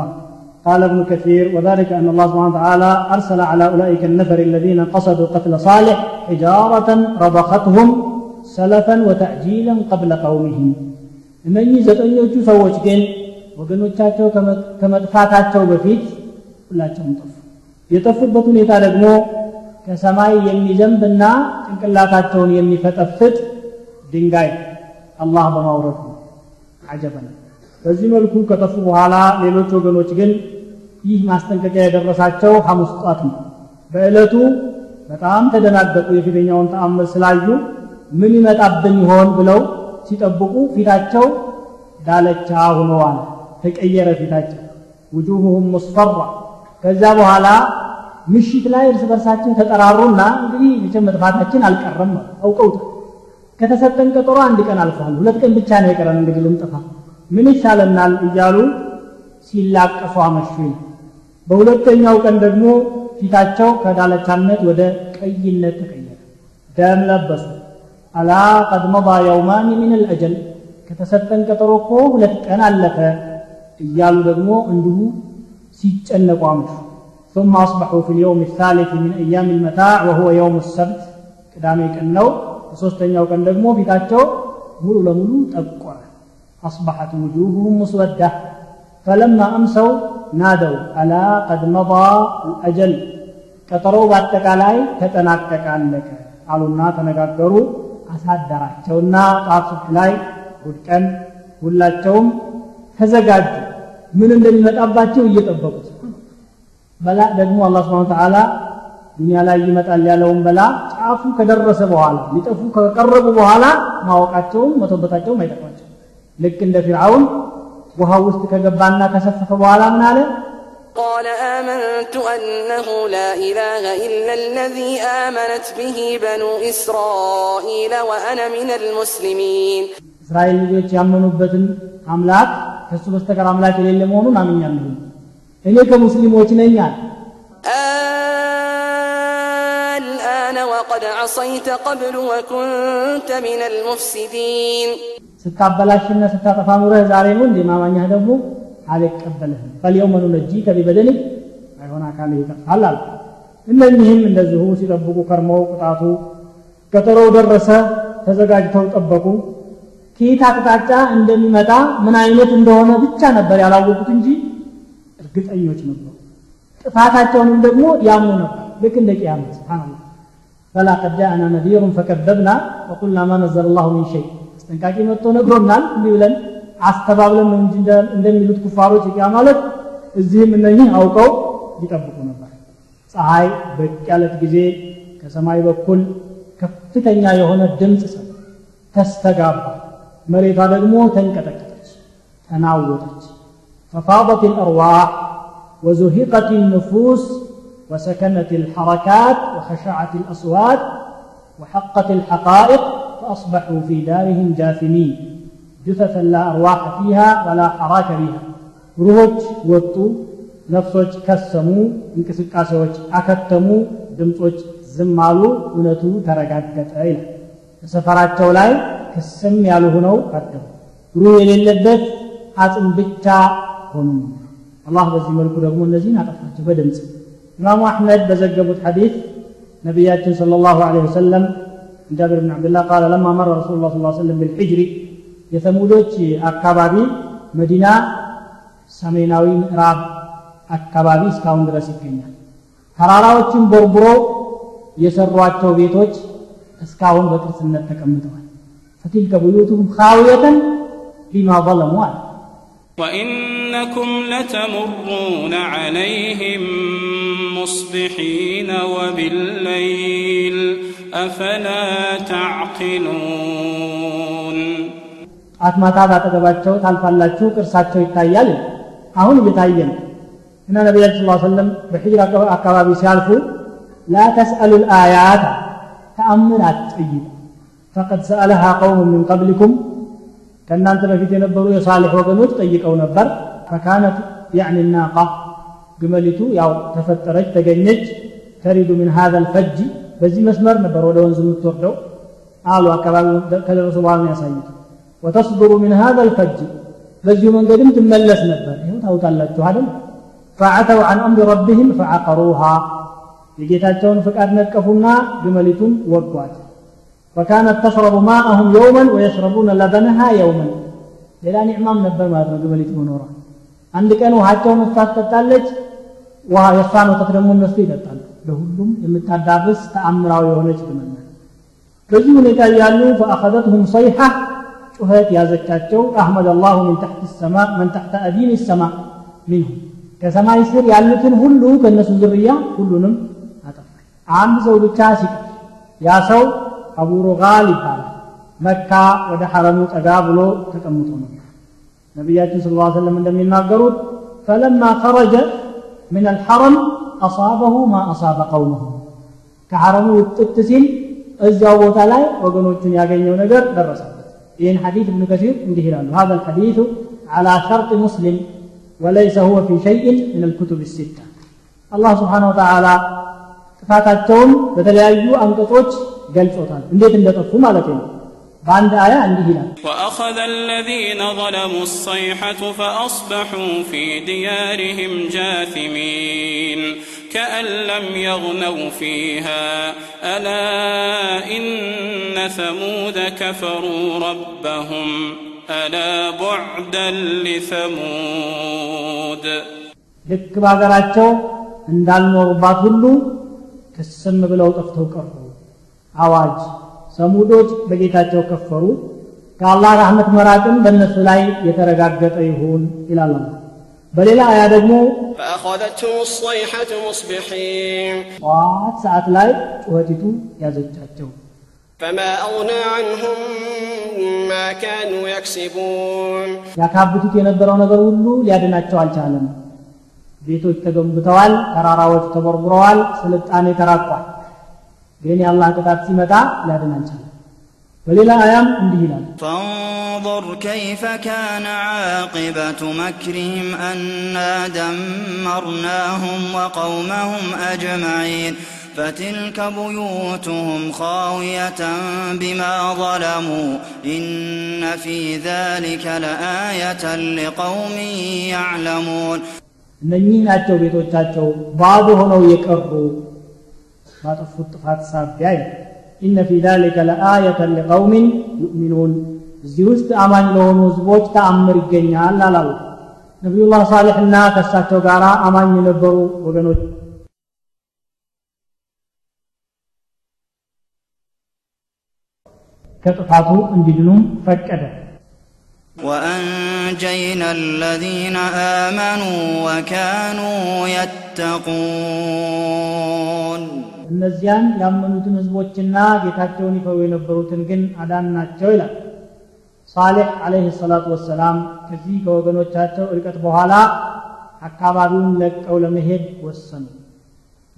قال ابن كثير وذلك أن الله سبحانه وتعالى أرسل على أولئك النفر الذين قصدوا قتل صالح حجارة رضختهم سلفا وتأجيلا قبل قومهم እነኚህ ዘጠኞቹ ሰዎች ግን ወገኖቻቸው ከመጥፋታቸው በፊት ሁላቸውም ጠፉ የጠፉበት ሁኔታ ደግሞ ከሰማይ የሚዘንብና ጭንቅላታቸውን የሚፈጠፍጥ ድንጋይ አላህ በማውረዱ አጀበን በዚህ መልኩ ከጠፉ በኋላ ሌሎች ወገኖች ግን ይህ ማስጠንቀቂያ የደረሳቸው ሐሙስ ጧት ነው። በዕለቱ በጣም ተደናገጡ የፊተኛውን ተአምር ስላዩ ምን ይመጣብን ይሆን ብለው ሲጠብቁ ፊታቸው ዳለቻ ሆነዋል ተቀየረ ፊታቸው። ውጁሁሁም ሙስፈራ። ከዛ በኋላ ምሽት ላይ እርስ በርሳችን ተጠራሩና እንግዲህ መቼም መጥፋታችን አልቀረም አውቀውታል። ከተሰጠን ቀጠሮ አንድ ቀን አልፏል ሁለት ቀን ብቻ ነው የቀረን እንግዲህ ልንጠፋ። ምን ይሻለናል እያሉ ሲላቀሱ አመሹ። በሁለተኛው ቀን ደግሞ ፊታቸው ከዳለቻነት ወደ ቀይነት ተቀየረ። ደም ለበሱ። አላ ቀድ መضى የውማን ምን አልአጀል ከተሰጠን ቀጠሮ እኮ ሁለት ቀን አለፈ እያሉ ደግሞ እንዲሁ ሲጨነቁ አመሹ ثم أصبحوا في اليوم الثالث من أيام المتاع وهو يوم السبت ቅዳሜ ቀን ነው በሶስተኛው ቀን ደግሞ ፊታቸው ሙሉ ለሙሉ ጠቆረ أصبحت وجوههم مسودة فلما أمسوا نادوا ألا قد مضى الأجل ቀጠሮው በአጠቃላይ ተጠናቀቃለቀ አሉና ተነጋገሩ አሳደራቸውና ጣፍ ላይ ውድቀን ሁላቸውም ተዘጋጁ ምን እንደሚመጣባቸው እየጠበቁት በላ ደግሞ አላህ ስብሐ ተዓላ ዱንያ ላይ ይመጣል ያለውን በላ ጫፉ ከደረሰ በኋላ ሊጠፉ ከቀረቡ በኋላ ማወቃቸውም መቶበታቸውም አይጠቅማቸው ልክ እንደ ፊርዓውን ውሃ ውስጥ ከገባና ከሰፈፈ በኋላ ምን አለ قال آمنت أنه لا إله إلا الذي آمنت به بنو إسرائيل وأنا من المسلمين እስራኤል ልጆች ያመኑበትን አምላክ ከሱ በስተቀር አምላክ የሌለ መሆኑን አምኛለሁ እኔ ከሙስሊሞች ነኝ አለ። አልአነ ወቀድ ዐሰይተ ቀብሉ ወኩንተ ሚነል ሙፍሲዲን ስታበላሽና ስታጠፋ ኑረህ ዛሬ ነው እንዴ ማማኛህ ደግሞ አልቀበልህም። ፈልየውመ ኑነጂከ ቢበደኒክ አይሆን አካል ይጠፋል አለ። እነኚህም እንደዚሁ ሲጠብቁ ከርመው ቅጣቱ ቀጠሮው ደረሰ። ተዘጋጅተው ጠበቁ። ከየት አቅጣጫ እንደሚመጣ ምን አይነት እንደሆነ ብቻ ነበር ያላወቁት እንጂ እርግጠኞች ነበሩ። ጥፋታቸውንም ደግሞ ያምኑ ነበር። ልክ እንደ ቅያማ ስብሓንላህ ፈላ ቀድ ጃአና ነዚሩን ፈከዘብና ወቁልና ማ ነዘለ ላሁ ሚን ሸይ። አስጠንቃቂ መጥቶ ነግሮናል። እንዲህ ብለን አስተባብለን ነው እንጂ እንደሚሉት ኩፋሮች የቂያ ማለት እዚህም እነኚህ አውቀው ይጠብቁ ነበር። ፀሐይ በቅ ያለት ጊዜ ከሰማይ በኩል ከፍተኛ የሆነ ድምፅ ሰ ተስተጋባ። መሬቷ ደግሞ ተንቀጠቀጠች ተናወጠች ففاضت الأرواح وزهقت النفوس وسكنت الحركات وخشعت الأصوات وحقت الحقائق فأصبحوا في دارهم جاثمين جثثا لا أرواح فيها ولا حراك بها روح وطو ነፍሶች ከሰሙ እንቅስቃሴዎች አከተሙ ድምፆች ዝም አሉ እውነቱ ተረጋገጠ ይላል በሰፈራቸው ላይ ክስም ያሉ ሆነው ቀደሙ ሩህ የሌለበት አጽም ብቻ ሆኑ። አላህ በዚህ መልኩ ደግሞ እነዚህን አጠፋቸው በድምፅ። ኢማሙ አሕመድ በዘገቡት ሐዲት ነቢያችን صلى الله عليه وسلم جابر بن عبد الله قال لما مر رسول الله صلى الله عليه አካባቢ መዲና ሰሜናዊ ምዕራብ አካባቢ እስካሁን ድረስ ይገኛል። ተራራዎችን ቦርቡሮ የሰሯቸው ቤቶች እስካሁን በቅርስነት ተቀምጠዋል። فتلك بيوتهم خاوية بما ظلموا وإن وإنكم لتمرون عليهم مصبحين وبالليل أفلا تعقلون ጣት ማታ ባጠገባቸው ታልፋላችሁ ቅርሳቸው ይታያል አሁን እየታየ ነው እና ነቢያችን ስ ሰለም በሒጅር አካባቢ ሲያልፉ ላ ተስአሉ ልአያት ተአምር አትጠይቁ ፈቀድ ሰአለሃ ቀውም ምን ቀብሊኩም ከእናንተ በፊት የነበሩ የሳሌሕ ወገኖች ጠይቀው ነበር ፈካነት ያዕኒ ናቃ ግመሊቱ ያው ተፈጠረች ተገኘች ተሪዱ ምን ሀዘ ልፈጅ በዚህ መስመር ነበር ወደ ወንዝ የምትወርደው አሉ አካባቢ ከደረሱ በኋላ ያሳዩት ወተስድሩ ምን ሀዘ ልፈጅ በዚሁ መንገድም ትመለስ ነበር ይኸው ታውታላችሁ አይደል ፈዐተው አን አምሪ ረቢህም ፈዐቀሩሃ የጌታቸውን ፍቃድ ነቀፉና ግመሊቱን ወጓት وكانت تشرب ماءهم يوما ويشربون لبنها يوما ሌላ ኒዕማም ነበር ማለት ነው ግመሊት መኖሯ አንድ ቀን ውሃቸውን እሷ ትጠጣለች ውሃ የእሷን ወተት ደግሞ እነሱ ይጠጣሉ ለሁሉም የምታዳርስ ተአምራዊ የሆነች ግመል ናት በዚህ ሁኔታ እያሉ ፈአኸዘትሁም ሰይሐ ጩኸት ያዘቻቸው አሕመድ አላሁ ምን ተሕት ሰማ መን ተሕተ አዲን ሰማ ሚንሁ ከሰማይ ስር ያሉትን ሁሉ ከእነሱ ዝርያ ሁሉንም አጠፋል አንድ ሰው ብቻ ሲቀር ያ ሰው አቡ ሩጋል ይባላል መካ ወደ ሐረሙ ጠጋ ብሎ ተቀምጦ ነበር ነቢያችን ስለ ላ ሰለም እንደሚናገሩት ፈለማ ኸረጀ ምን አልሐረም አሳበሁ ማ አሳበ ቀውመሁ ከሐረሙ ውጥት ሲል እዚያው ቦታ ላይ ወገኖቹን ያገኘው ነገር ደረሰበት ይህን ሐዲት እብኑ ከሲር እንዲህ ይላሉ هذا الحديث على شرط مسلم وليس هو في شيء من الكتب الستة الله سبحانه وتعالى ጥፋታቸውን በተለያዩ አንቀጾች ገልጾታል እንዴት እንደጠፉ ማለት ነው በአንድ አያ እንዲህ ይላል وأخذ الذين ظلموا الصيحة فأصبحوا في ديارهم جاثمين كأن لم يغنوا فيها ألا إن ثمود كفروا ربهم ألا بعدا لثمود ልክ በሀገራቸው እንዳልኖሩባት ሁሉ ክስም ብለው ጠፍተው ቀሩ አዋጅ ሰሙዶች በጌታቸው ከፈሩ ከአላህ ረህመት መራቅም በእነሱ ላይ የተረጋገጠ ይሁን ይላል አላህ በሌላ አያ ደግሞ فأخذتهم الصيحة مصبحين ጠዋት ሰዓት ላይ ጩኸቲቱ ያዘቻቸው فما أغنى عنهم ما كانوا يكسبون ያካብቱት የነበረው ነገር ሁሉ ሊያድናቸው አልቻለም ቤቶች ተገንብተዋል ተራራዎች ተቦርቡረዋል ስልጣኔ ተራቋል ግን የአላህ ቅጣት ሲመጣ ሊያድን አልቻለም በሌላ አያም እንዲህ ይላል فانظر كيف كان عاقبة مكرهم أنا دمرناهم وقومهم أجمعين فتلك بيوتهم خاوية بما ظلموا إن في ذلك لآية لقوم يعلمون እነኚህ ናቸው ቤቶቻቸው ባዶ ሆነው የቀሩ ባጠፉት ጥፋት ሳቢያ ይላል ኢነ ፊ ዛሊከ ለአየተን ሊቀውሚን ዩእሚኑን እዚህ ውስጥ አማኝ ለሆኑ ህዝቦች ተአምር ይገኛል አላሉ ነቢዩላህ ሳሌሕና ከእሳቸው ጋር አማኝ የነበሩ ወገኖች ከጥፋቱ እንዲድኑም ፈቀደ وأنجينا الذين آمنوا وكانوا يتقون እነዚያን ያመኑትን ህዝቦችና ጌታቸውን ይፈሩ የነበሩትን ግን አዳናቸው ይላል። ሳሌሕ አለይህ ሰላቱ ወሰላም ከዚህ ከወገኖቻቸው እርቀት በኋላ አካባቢውን ለቀው ለመሄድ ወሰኑ።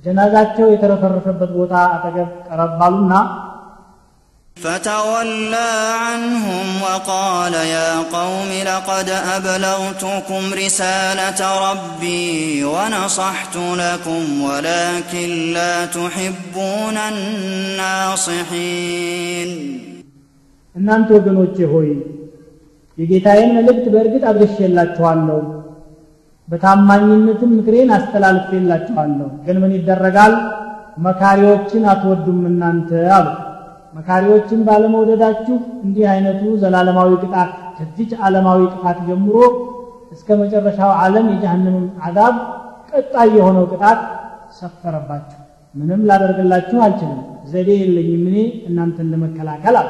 ጀናዛቸው የተረፈረፈበት ቦታ አጠገብ ቀረባሉና فتولى عنهم وقال يا قوم لقد أبلغتكم رسالة ربي ونصحت لكم ولكن لا تحبون الناصحين እናንተ ወገኖቼ ሆይ የጌታዬን መልእክት በእርግጥ አድርሼላችኋለሁ በታማኝነትም ምክሬን አስተላልፌላችኋለሁ ግን ምን ይደረጋል መካሪዎችን አትወዱም እናንተ አሉ መካሪዎችን ባለመውደዳችሁ እንዲህ አይነቱ ዘላለማዊ ቅጣት ከዚች ዓለማዊ ጥፋት ጀምሮ እስከ መጨረሻው ዓለም የጀሃነምን አዛብ ቀጣይ የሆነው ቅጣት ሰፈረባችሁ። ምንም ላደርግላችሁ አልችልም። ዘዴ የለኝም እኔ እናንተን ለመከላከል አለ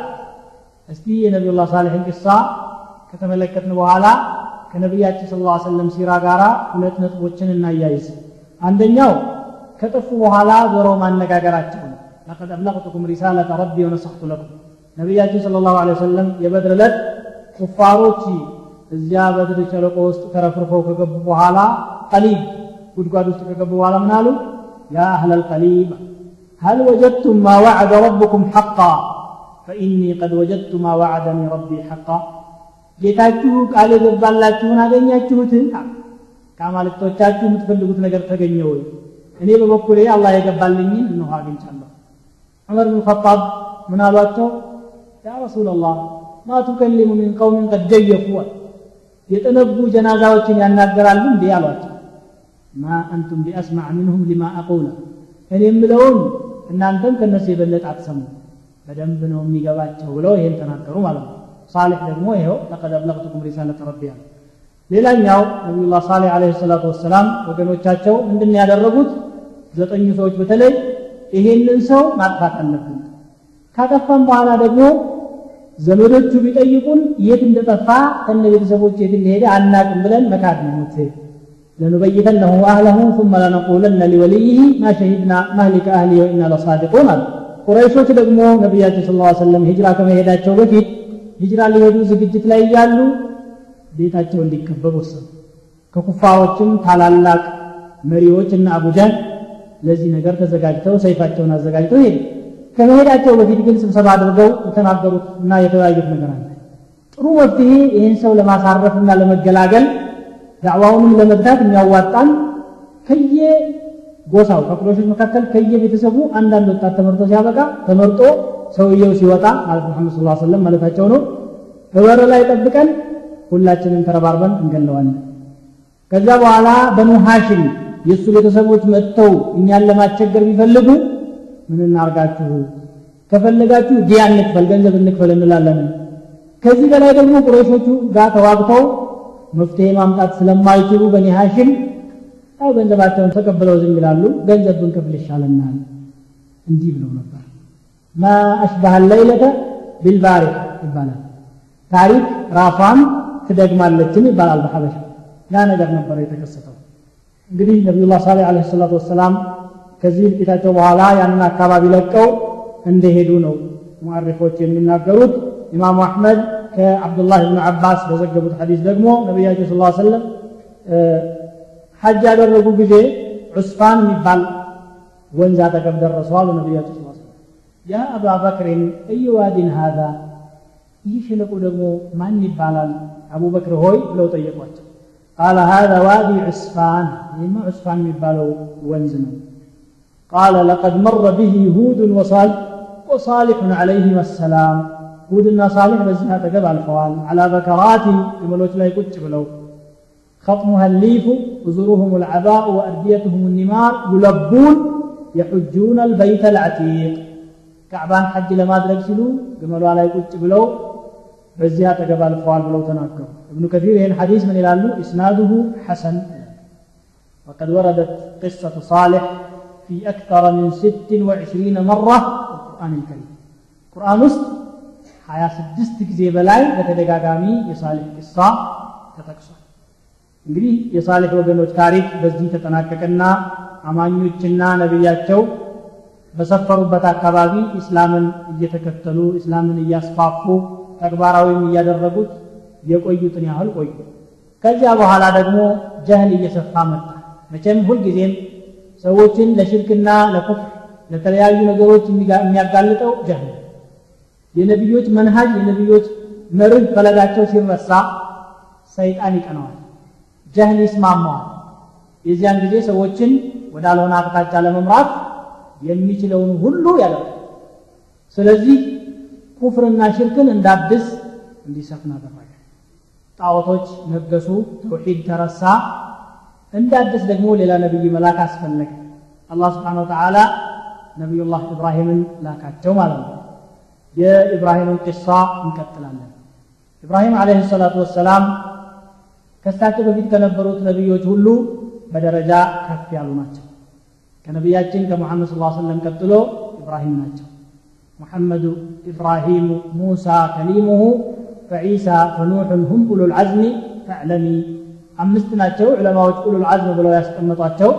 እስቲ የነቢዩላህ ሳሌሕን ቅሳ ከተመለከትን በኋላ ከነቢያችን ስለ ላ ሰለም ሲራ ጋር ሁለት ነጥቦችን እናያይዝ። አንደኛው ከጥፉ በኋላ ዞሮ ማነጋገራቸው ነው ለቀድ አብለቅቱኩም ሪሳለተ ረቢ ወነሰሕቱ ለኩም ነቢያችን ስለ ላሁ ወሰለም የበድር ዕለት ኩፋሮች እዚያ በድር ሸለቆ ውስጥ ተረፍርፈው ከገቡ በኋላ ቀሊብ ጉድጓድ ውስጥ ከገቡ በኋላ ምን አሉ ያ አህለ ልቀሊብ هل وجدتم ما وعد ربكم حقا فإني قد وجدت ما وعدني ربي حقا ጌታችሁ ቃል የገባላችሁን አገኛችሁት ከአማልክቶቻችሁ የምትፈልጉት ነገር ተገኘ ወይ እኔ በበኩሌ አላህ የገባልኝን እነሆ አግኝቻለሁ ዑመር ብን ኸጣብ ምን አሏቸው ያ ረሱላላህ ማ ቱከሊሙ ሚን ቀውሚን ቀድ ጀየፉ የጠነቡ ጀናዛዎችን ያናገራሉ እንዴ አሏቸው ማ አንቱም ቢአስማዕ ሚንሁም ሊማ አቁለ እኔ የምለውን እናንተም ከእነሱ የበለጠ አትሰሙ በደንብ ነው የሚገባቸው ብለው ይሄን ተናገሩ ማለት ነው ሳሌሕ ደግሞ ይኸው ለቀድ አብለግቱኩም ሪሳለተ ረቢ ያለ ሌላኛው ነቢዩላህ ሳሌሕ ዓለይሂ ሰላቱ ወሰላም ወገኖቻቸው ምንድን ያደረጉት ዘጠኙ ሰዎች በተለይ ይሄንን ሰው ማጥፋት አለብን። ካጠፋም በኋላ ደግሞ ዘመዶቹ ቢጠይቁን የት እንደጠፋ ከነ ቤተሰቦች የት እንደሄደ አናቅም ብለን መካድ ነው ምትሄድ ለንበይተነሁ አህለሁ ثم ለነቁለነ ሊወልይህ ማ ሸሂድና ማህሊከ አህሊ ወኢና ለሳድቁን አሉ። ቁረይሾች ደግሞ ነቢያችን ስለ ላ ሰለም ሂጅራ ከመሄዳቸው በፊት ሂጅራ ሊሄዱ ዝግጅት ላይ እያሉ ቤታቸው እንዲከበብ ወሰኑ። ከኩፋሮችም ታላላቅ መሪዎች እና አቡጃን ለዚህ ነገር ተዘጋጅተው ሰይፋቸውን አዘጋጅተው ሄዱ። ከመሄዳቸው በፊት ግን ስብሰባ አድርገው የተናገሩት እና የተወያዩት ነገር አለ። ጥሩ መፍትሄ ይህን ሰው ለማሳረፍ እና ለመገላገል ዳዕዋውንም ለመግታት የሚያዋጣን ከየ ጎሳው ከቁረሾች መካከል ከየቤተሰቡ አንዳንድ ወጣት ተመርጦ ሲያበቃ ተመርጦ ሰውየው ሲወጣ ማለት መሐመድ ስለ ሰለም ማለታቸው ነው። በበር ላይ ጠብቀን ሁላችንም ተረባርበን እንገለዋለን። ከዛ በኋላ በኑ ሐሽም የእሱ ቤተሰቦች መጥተው እኛን ለማስቸገር ቢፈልጉ ምን እናርጋችሁ? ከፈለጋችሁ ዲያ እንክፈል ገንዘብ እንክፈል እንላለን። ከዚህ በላይ ደግሞ ቁረይሾቹ ጋር ተዋግተው መፍትሄ ማምጣት ስለማይችሉ በኒ ሐሽም ያው ገንዘባቸውን ተቀብለው ዝም ይላሉ። ገንዘብ ብንከፍል ይሻለናል። እንዲህ ብለው ነበር። ማ አሽባህ ለይለተ ቢልባሪቅ ይባላል። ታሪክ ራሷን ትደግማለችን ይባላል በሐበሻ። ያ ነገር ነበር የተከሰተው እንግዲህ ነቢዩላህ ሳሌህ አለ ሰላቱ ወሰላም ከዚህ እልቂታቸው በኋላ ያንን አካባቢ ለቀው እንደሄዱ ነው ሙዓሪፎች የሚናገሩት። ኢማሙ አሕመድ ከአብዱላህ ብን አባስ በዘገቡት ሐዲስ ደግሞ ነቢያቸው ስ ሰለም ሐጅ ያደረጉ ጊዜ ዑስፋን የሚባል ወንዝ አጠገብ ደረሱ አሉ ነቢያቸው ስ ያ አባ በክርን እይ ሃዛ ይህ ሸለቆ ደግሞ ማን ይባላል? አቡበክር ሆይ ብለው ጠየቋቸው قال هذا وادي عسفان إيه، ما عسفان ميبالو ونزن قال لقد مر به هود وصالح وصالح عليهما السلام. هودنا صالح بزها تقبع الحوال على بكرات يملوت لا يكتش بلو. خطمها الليف وزرهم العباء وأرديتهم النمار يلبون يحجون البيت العتيق. كعبان حج لما درجلو قملوا لا يكتش بلو. بزيها تقبل الفوال بلو تناكر ابن كثير هنا الحديث من الالو إسناده حسن وقد وردت قصة صالح في أكثر من ست وعشرين مرة في القرآن الكريم القرآن وسط حياة سدست ጊዜ በላይ በተደጋጋሚ የሳሌሕ ቅሳ ተጠቅሷል እንግዲህ የሳሌሕ ወገኖች ታሪክ በዚህ ተጠናቀቀና አማኞችና ነቢያቸው በሰፈሩበት አካባቢ እስላምን እየተከተሉ እስላምን እያስፋፉ ተግባራዊም እያደረጉት የቆዩትን ያህል ቆዩ። ከዚያ በኋላ ደግሞ ጀህል እየሰፋ መጣ። መቼም ሁልጊዜም ሰዎችን ለሽርክና ለኩፍር ለተለያዩ ነገሮች የሚያጋልጠው ጀህል የነቢዮች መንሃጅ የነቢዮች መርህ ፈለጋቸው ሲረሳ ሰይጣን ይቀነዋል ጀህል ይስማማዋል። የዚያን ጊዜ ሰዎችን ወዳልሆነ አቅጣጫ ለመምራት የሚችለውን ሁሉ ያደርጋል። ስለዚህ ኩፍርና ሽርክን እንዳድስ እንዲሰፍን አደረገ። ጣዖቶች ነገሱ ተውሒድ ተረሳ። እንዳድስ ደግሞ ሌላ ነቢይ መላክ አስፈለገ። አላህ ስብሓን ወተዓላ ነቢዩላህ ኢብራሂምን ላካቸው ማለት ነው። የኢብራሂምን ቂሳ እንቀጥላለን። ኢብራሂም ዓለይሂ ሰላቱ ወሰላም ከእሳቸው በፊት ከነበሩት ነቢዮች ሁሉ በደረጃ ከፍ ያሉ ናቸው። ከነቢያችን ከሙሐመድ ስ ሰለም ቀጥሎ ኢብራሂም ናቸው ሙሐመዱ ኢብራሂሙ ሙሳ ከሊሙሁ ፈዒሳ ፈኑሕን ሁም ኡሉ ልዓዝሚ ፈዕለሚ አምስት ናቸው ዑለማዎች ኡሉ ልዓዝም ብለው ያስቀመጧቸው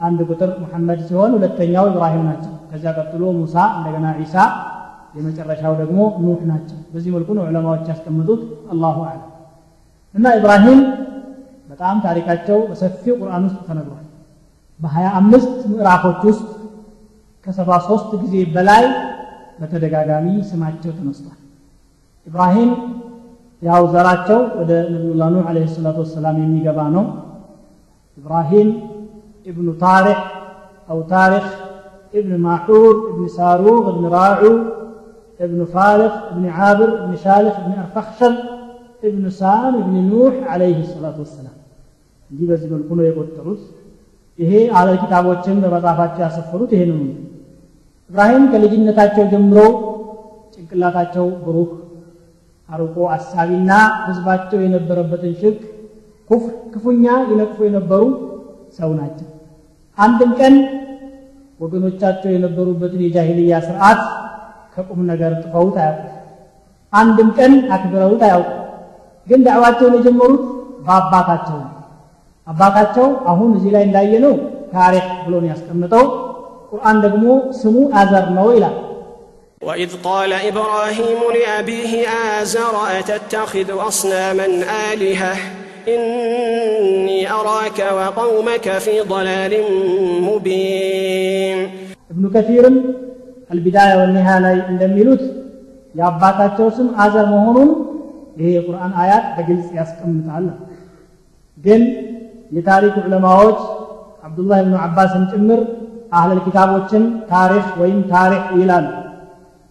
አንድ ቁጥር ሙሐመድ ሲሆን ሁለተኛው ኢብራሂም ናቸው ከዚያ ቀጥሎ ሙሳ እንደገና ዒሳ የመጨረሻው ደግሞ ኑህ ናቸው በዚህ መልኩ ነው ዑለማዎች ያስቀምጡት አላሁ አለም እና ኢብራሂም በጣም ታሪካቸው በሰፊው ቁርአን ውስጥ ተነግሯል በሀያ አምስት ምዕራፎች ውስጥ ከሰባ ሶስት ጊዜ በላይ በተደጋጋሚ ስማቸው ተነስቷል ኢብራሂም ያው ዘራቸው ወደ ነቢዩላህ ኑህ አለይሂ ሰላቱ ወሰላም የሚገባ ነው ኢብራሂም ابن طارق أو تارخ ابن ماحور ابن ساروغ ابن راعو ابن فالق ابن عابر ابن شالخ ابن أرفخشل ابن سام ابن نوح عليه الصلاة والسلام እንዲህ በዚህ መልኩ ነው የቆጠሩት ይሄ አለ ኪታቦችን በመጽሐፋቸው ያሰፈሩት ይሄ ነው ኢብራሂም ከልጅነታቸው ጀምሮ ጭንቅላታቸው ብሩህ አርቆ አሳቢና ህዝባቸው የነበረበትን ሽርክ ኩፍር ክፉኛ ይነቅፉ የነበሩ ሰው ናቸው። አንድም ቀን ወገኖቻቸው የነበሩበትን የጃሂልያ ስርዓት ከቁም ነገር ጥፈውት አያውቁ አንድም ቀን አክብረውት አያውቁ ግን ዳዕዋቸውን የጀመሩት በአባታቸው አባታቸው አሁን እዚህ ላይ እንዳየነው ታሪክ ብሎ ነው ያስቀምጠው ቁርአን ደግሞ ስሙ አዘር ነው ይላል وإذ قال إبراهيم لأبيه آزر أتتخذ أصناما آلهة إني أراك وقومك في ضلال مبين ابن كثير البداية والنهاية ላይ እንደሚሉት የአባታቸው ስም አዘር መሆኑን ይሄ የቁርአን አያት በግልጽ ያስቀምጣል ግን የታሪክ ዑለማዎች አብዱላህ ብኑ አባስን ጭምር أهل الكتاب وشن አህለ ልኪታቦችን ታሪክ ወይም ታሪክ ይላሉ።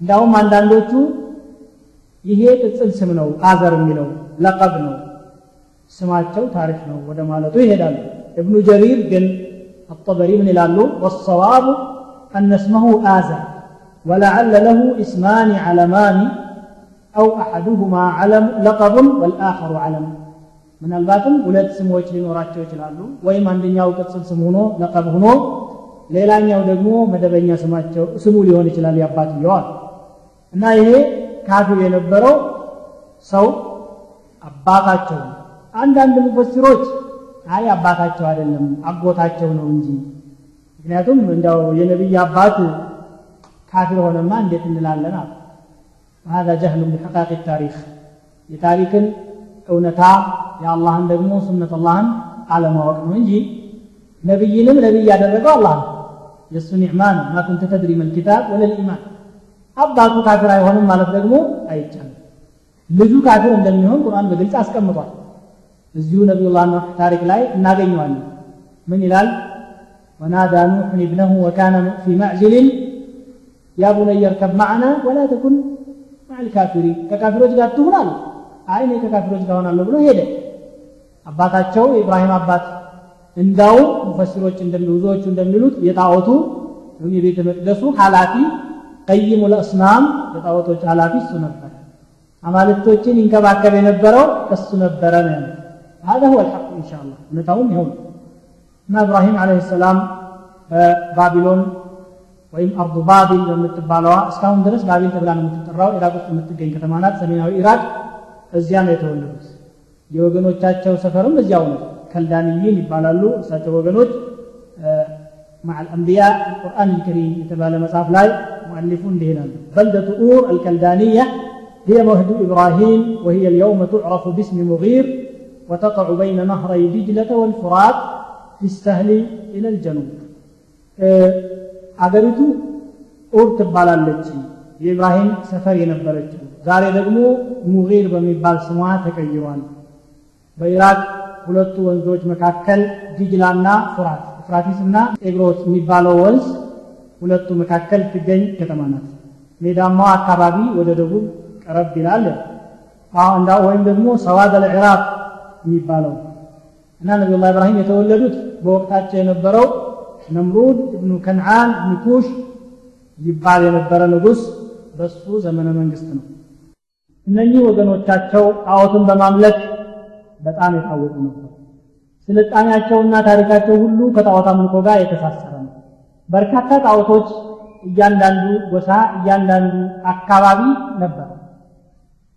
እንዳውም አንዳንዶቹ ይሄ ቅጽል ስም ነው አዘር የሚለው ለቀብ ነው ስማቸው ታሪክ ነው ወደ ማለቱ ይሄዳሉ። እብኑ ጀሪር ግን الطبري من لالو والصواب أن اسمه آزر ولعل له اسمان علمان أو أحدهما علم لقب والآخر علم من الباتم ولد اسمه وجه نورات وجه لالو ويمان دنيا وقد سلسمونه لقبهنو ሌላኛው ደግሞ መደበኛ ስማቸው ስሙ ሊሆን ይችላል ያባትየዋል እና ይሄ ካፊር የነበረው ሰው አባታቸው ነው። አንዳንድ ሙፈሲሮች አይ አባታቸው አይደለም አጎታቸው ነው እንጂ ምክንያቱም እንዲያው የነቢይ አባት ካፊር ሆነማ እንዴት እንላለን አሉ። ሀዛ ጀህሉ ቢሐቃቂ ታሪክ የታሪክን እውነታ የአላህን ደግሞ ሱነት አላህን አለማወቅ ነው እንጂ ነቢይንም ነቢይ ያደረገው አላህ ነው። የእሱ ኒዕማ ነው ማ ኩንተ ተድሪ መልኪታብ ወለልኢማን አባቱ ካፊር አይሆንም ማለት ደግሞ አይቻልም ልጁ ካፊር እንደሚሆን ቁርአን በግልጽ አስቀምጧል እዚሁ ነቢዩላህ ኖህ ታሪክ ላይ እናገኘዋለን ምን ይላል ወናዳ ኑሕን ኢብነሁ ወካነ ፊ ማዕዝልን ያ ቡነየ እርከብ ማዕና ወላ ተኩን ማዕ ልካፊሪን ከካፊሮች ጋር ትሁን አሉ አይ እኔ ከካፊሮች ጋር ሆናለሁ ብሎ ሄደ አባታቸው የኢብራሂም አባት እንዳውም ሙፈሲሮች ብዙዎቹ እንደሚሉት የጣዖቱ ወይም የቤተ መቅደሱ ኃላፊ ቀይሙ ለእስናም የጣዖቶች ኃላፊ እሱ ነበር አማልክቶችን ይንከባከብ የነበረው እሱ ነበረ ነው ያለው هذا هو الحق إن شاء الله እውነታውም ይኸው እና ኢብራሂም ዓለይሂ ሰላም በባቢሎን ወይም አርዱ ባቢል በምትባለዋ እስካሁን ድረስ ባቢል ተብላ ነው የምትጠራው ኢራቅ ውስጥ የምትገኝ ከተማ ናት ሰሜናዊ ኢራቅ እዚያ ነው የተወለዱት የወገኖቻቸው ሰፈርም እዚያው ነው ከልዳንይን ይባላሉ እሳቸው ወገኖች مع الأنبياء القرآن الكريم يتبالى مصاف لاي مؤلفون لهلال بلدة أور الكلدانية هي مهد إبراهيم وهي اليوم تعرف باسم مغير وتقع بين نهري دجلة والفرات في السهل إلى الجنوب አገሪቱ ኡር ትባላለች የኢብራሂም ሰፈር የነበረችው ዛሬ ደግሞ ሙጊር በሚባል ስሟ ተቀይሯል በኢራቅ ሁለቱ ወንዞች መካከል ዲጅላና ፉራት። ፍራቲስና ጤግሮስ የሚባለው ወንዝ ሁለቱ መካከል ትገኝ ከተማ ናት። ሜዳማው አካባቢ ወደ ደቡብ ቀረብ ይላል። እንዳ ወይም ደግሞ ሰዋድ አልዕራቅ የሚባለው እና ነቢዩላህ ኢብራሂም የተወለዱት በወቅታቸው የነበረው ነምሩድ እብኑ ከነዓን እብኑ ኩሽ ይባል የነበረ ንጉስ በሱ ዘመነ መንግስት ነው። እነኚህ ወገኖቻቸው ጣዖትን በማምለክ በጣም የታወቁ ነበር ስልጣኔያቸውና ታሪካቸው ሁሉ ከጣዖት አምልኮ ጋር የተሳሰረ ነው። በርካታ ጣዖቶች እያንዳንዱ ጎሳ እያንዳንዱ አካባቢ ነበር።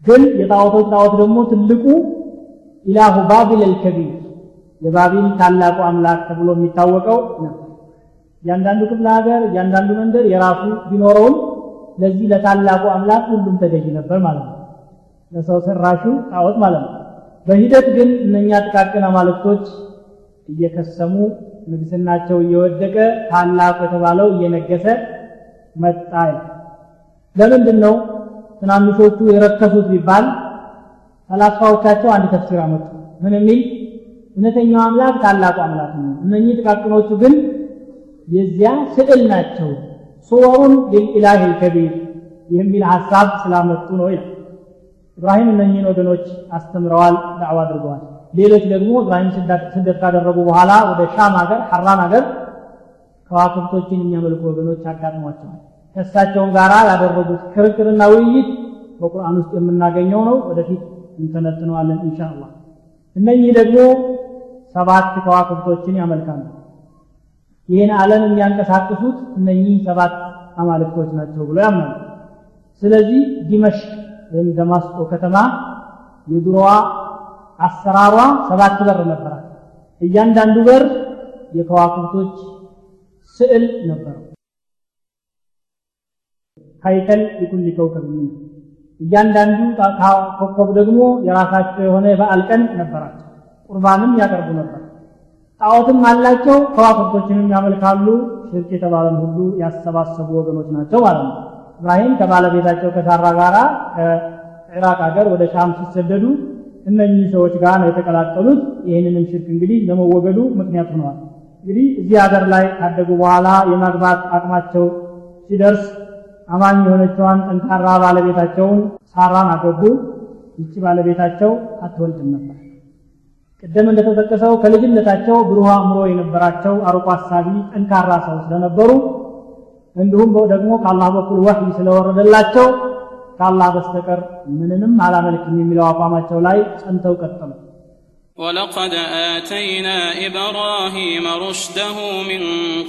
ግን የጣዖቶች ጣዖት ደግሞ ትልቁ ኢላሁ ባቢል አልከቢር የባቢል ታላቁ አምላክ ተብሎ የሚታወቀው ነበር እያንዳንዱ ክፍለ ሀገር እያንዳንዱ መንደር የራሱ ቢኖረውም ለዚህ ለታላቁ አምላክ ሁሉም ተገዥ ነበር ማለት ነው። ለሰው ሰራሹ ጣዖት ማለት ነው በሂደት ግን እነኛ ጥቃቅን አማልክቶች እየከሰሙ ንግስናቸው እየወደቀ ታላቁ የተባለው እየነገሰ መጣ ለምንድን ነው ትናንሾቹ የረከሱት ቢባል ፈላስፋዎቻቸው አንድ ተፍሲር አመጡ? ምን የሚል? እውነተኛው አምላክ ታላቁ አምላክ ነው። እነኚህ ጥቃቅኖቹ ግን የዚያ ስዕል ናቸው። ሱወሩን ሊልኢላህ ልከቢር የሚል ሀሳብ ስላመጡ ነው ይላል ኢብራሂም እነኚህን ወገኖች አስተምረዋል ዳዕዋ አድርገዋል። ሌሎች ደግሞ ኢብራሂም ስደት ካደረጉ በኋላ ወደ ሻም ሀገር ሐራን ሀገር ከዋክብቶችን የሚያመልኩ ወገኖች አጋጥሟቸዋል። ከእሳቸውም ጋር ያደረጉት ክርክርና ውይይት በቁርአን ውስጥ የምናገኘው ነው። ወደፊት እንተነትነዋለን ኢንሻአላህ። እነኚህ ደግሞ ሰባት ከዋክብቶችን ያመልካሉ። ይህን ዓለም የሚያንቀሳቅሱት እነኚህ ሰባት አማልክቶች ናቸው ብሎ ያምናሉ። ስለዚህ ዲመሽቅ ወይም ደማስቆ ከተማ የድሮዋ አሰራሯ ሰባት በር ነበራት። እያንዳንዱ በር የከዋክብቶች ስዕል ነበረው። ሀይከል ሊኩል ከውከብ እያንዳንዱ ኮከብ ደግሞ የራሳቸው የሆነ የበዓል ቀን ነበራቸው። ቁርባንም ያቀርቡ ነበር። ጣዖትም አላቸው ከዋክብቶችንም ያመልካሉ ሽርክ የተባለን ሁሉ ያሰባሰቡ ወገኖች ናቸው ማለት ነው እብራሂም ከባለቤታቸው ከሳራ ጋራ ከኢራቅ ሀገር ወደ ሻም ሲሰደዱ እነኚህ ሰዎች ጋር ነው የተቀላቀሉት። ይህንንም ሽርክ እንግዲህ ለመወገዱ ምክንያት ሆነዋል እንግዲህ እዚህ ሀገር ላይ ካደጉ በኋላ የማግባት አቅማቸው ሲደርስ አማኝ የሆነችዋን ጠንካራ ባለቤታቸውን ሳራን አገቡ። ይቺ ባለቤታቸው አትወልድም ነበር። ቅደም እንደተጠቀሰው ከልጅነታቸው ብሩህ አእምሮ የነበራቸው አርቆ አሳቢ ጠንካራ ሰው ስለነበሩ እንዲሁም ደግሞ ከአላህ በኩል ወህይ ስለወረደላቸው ከአላህ በስተቀር ምንንም አላመልክም የሚለው አቋማቸው ላይ ጸንተው ቀጠሉ ولقد آتينا إبراهيم رشده من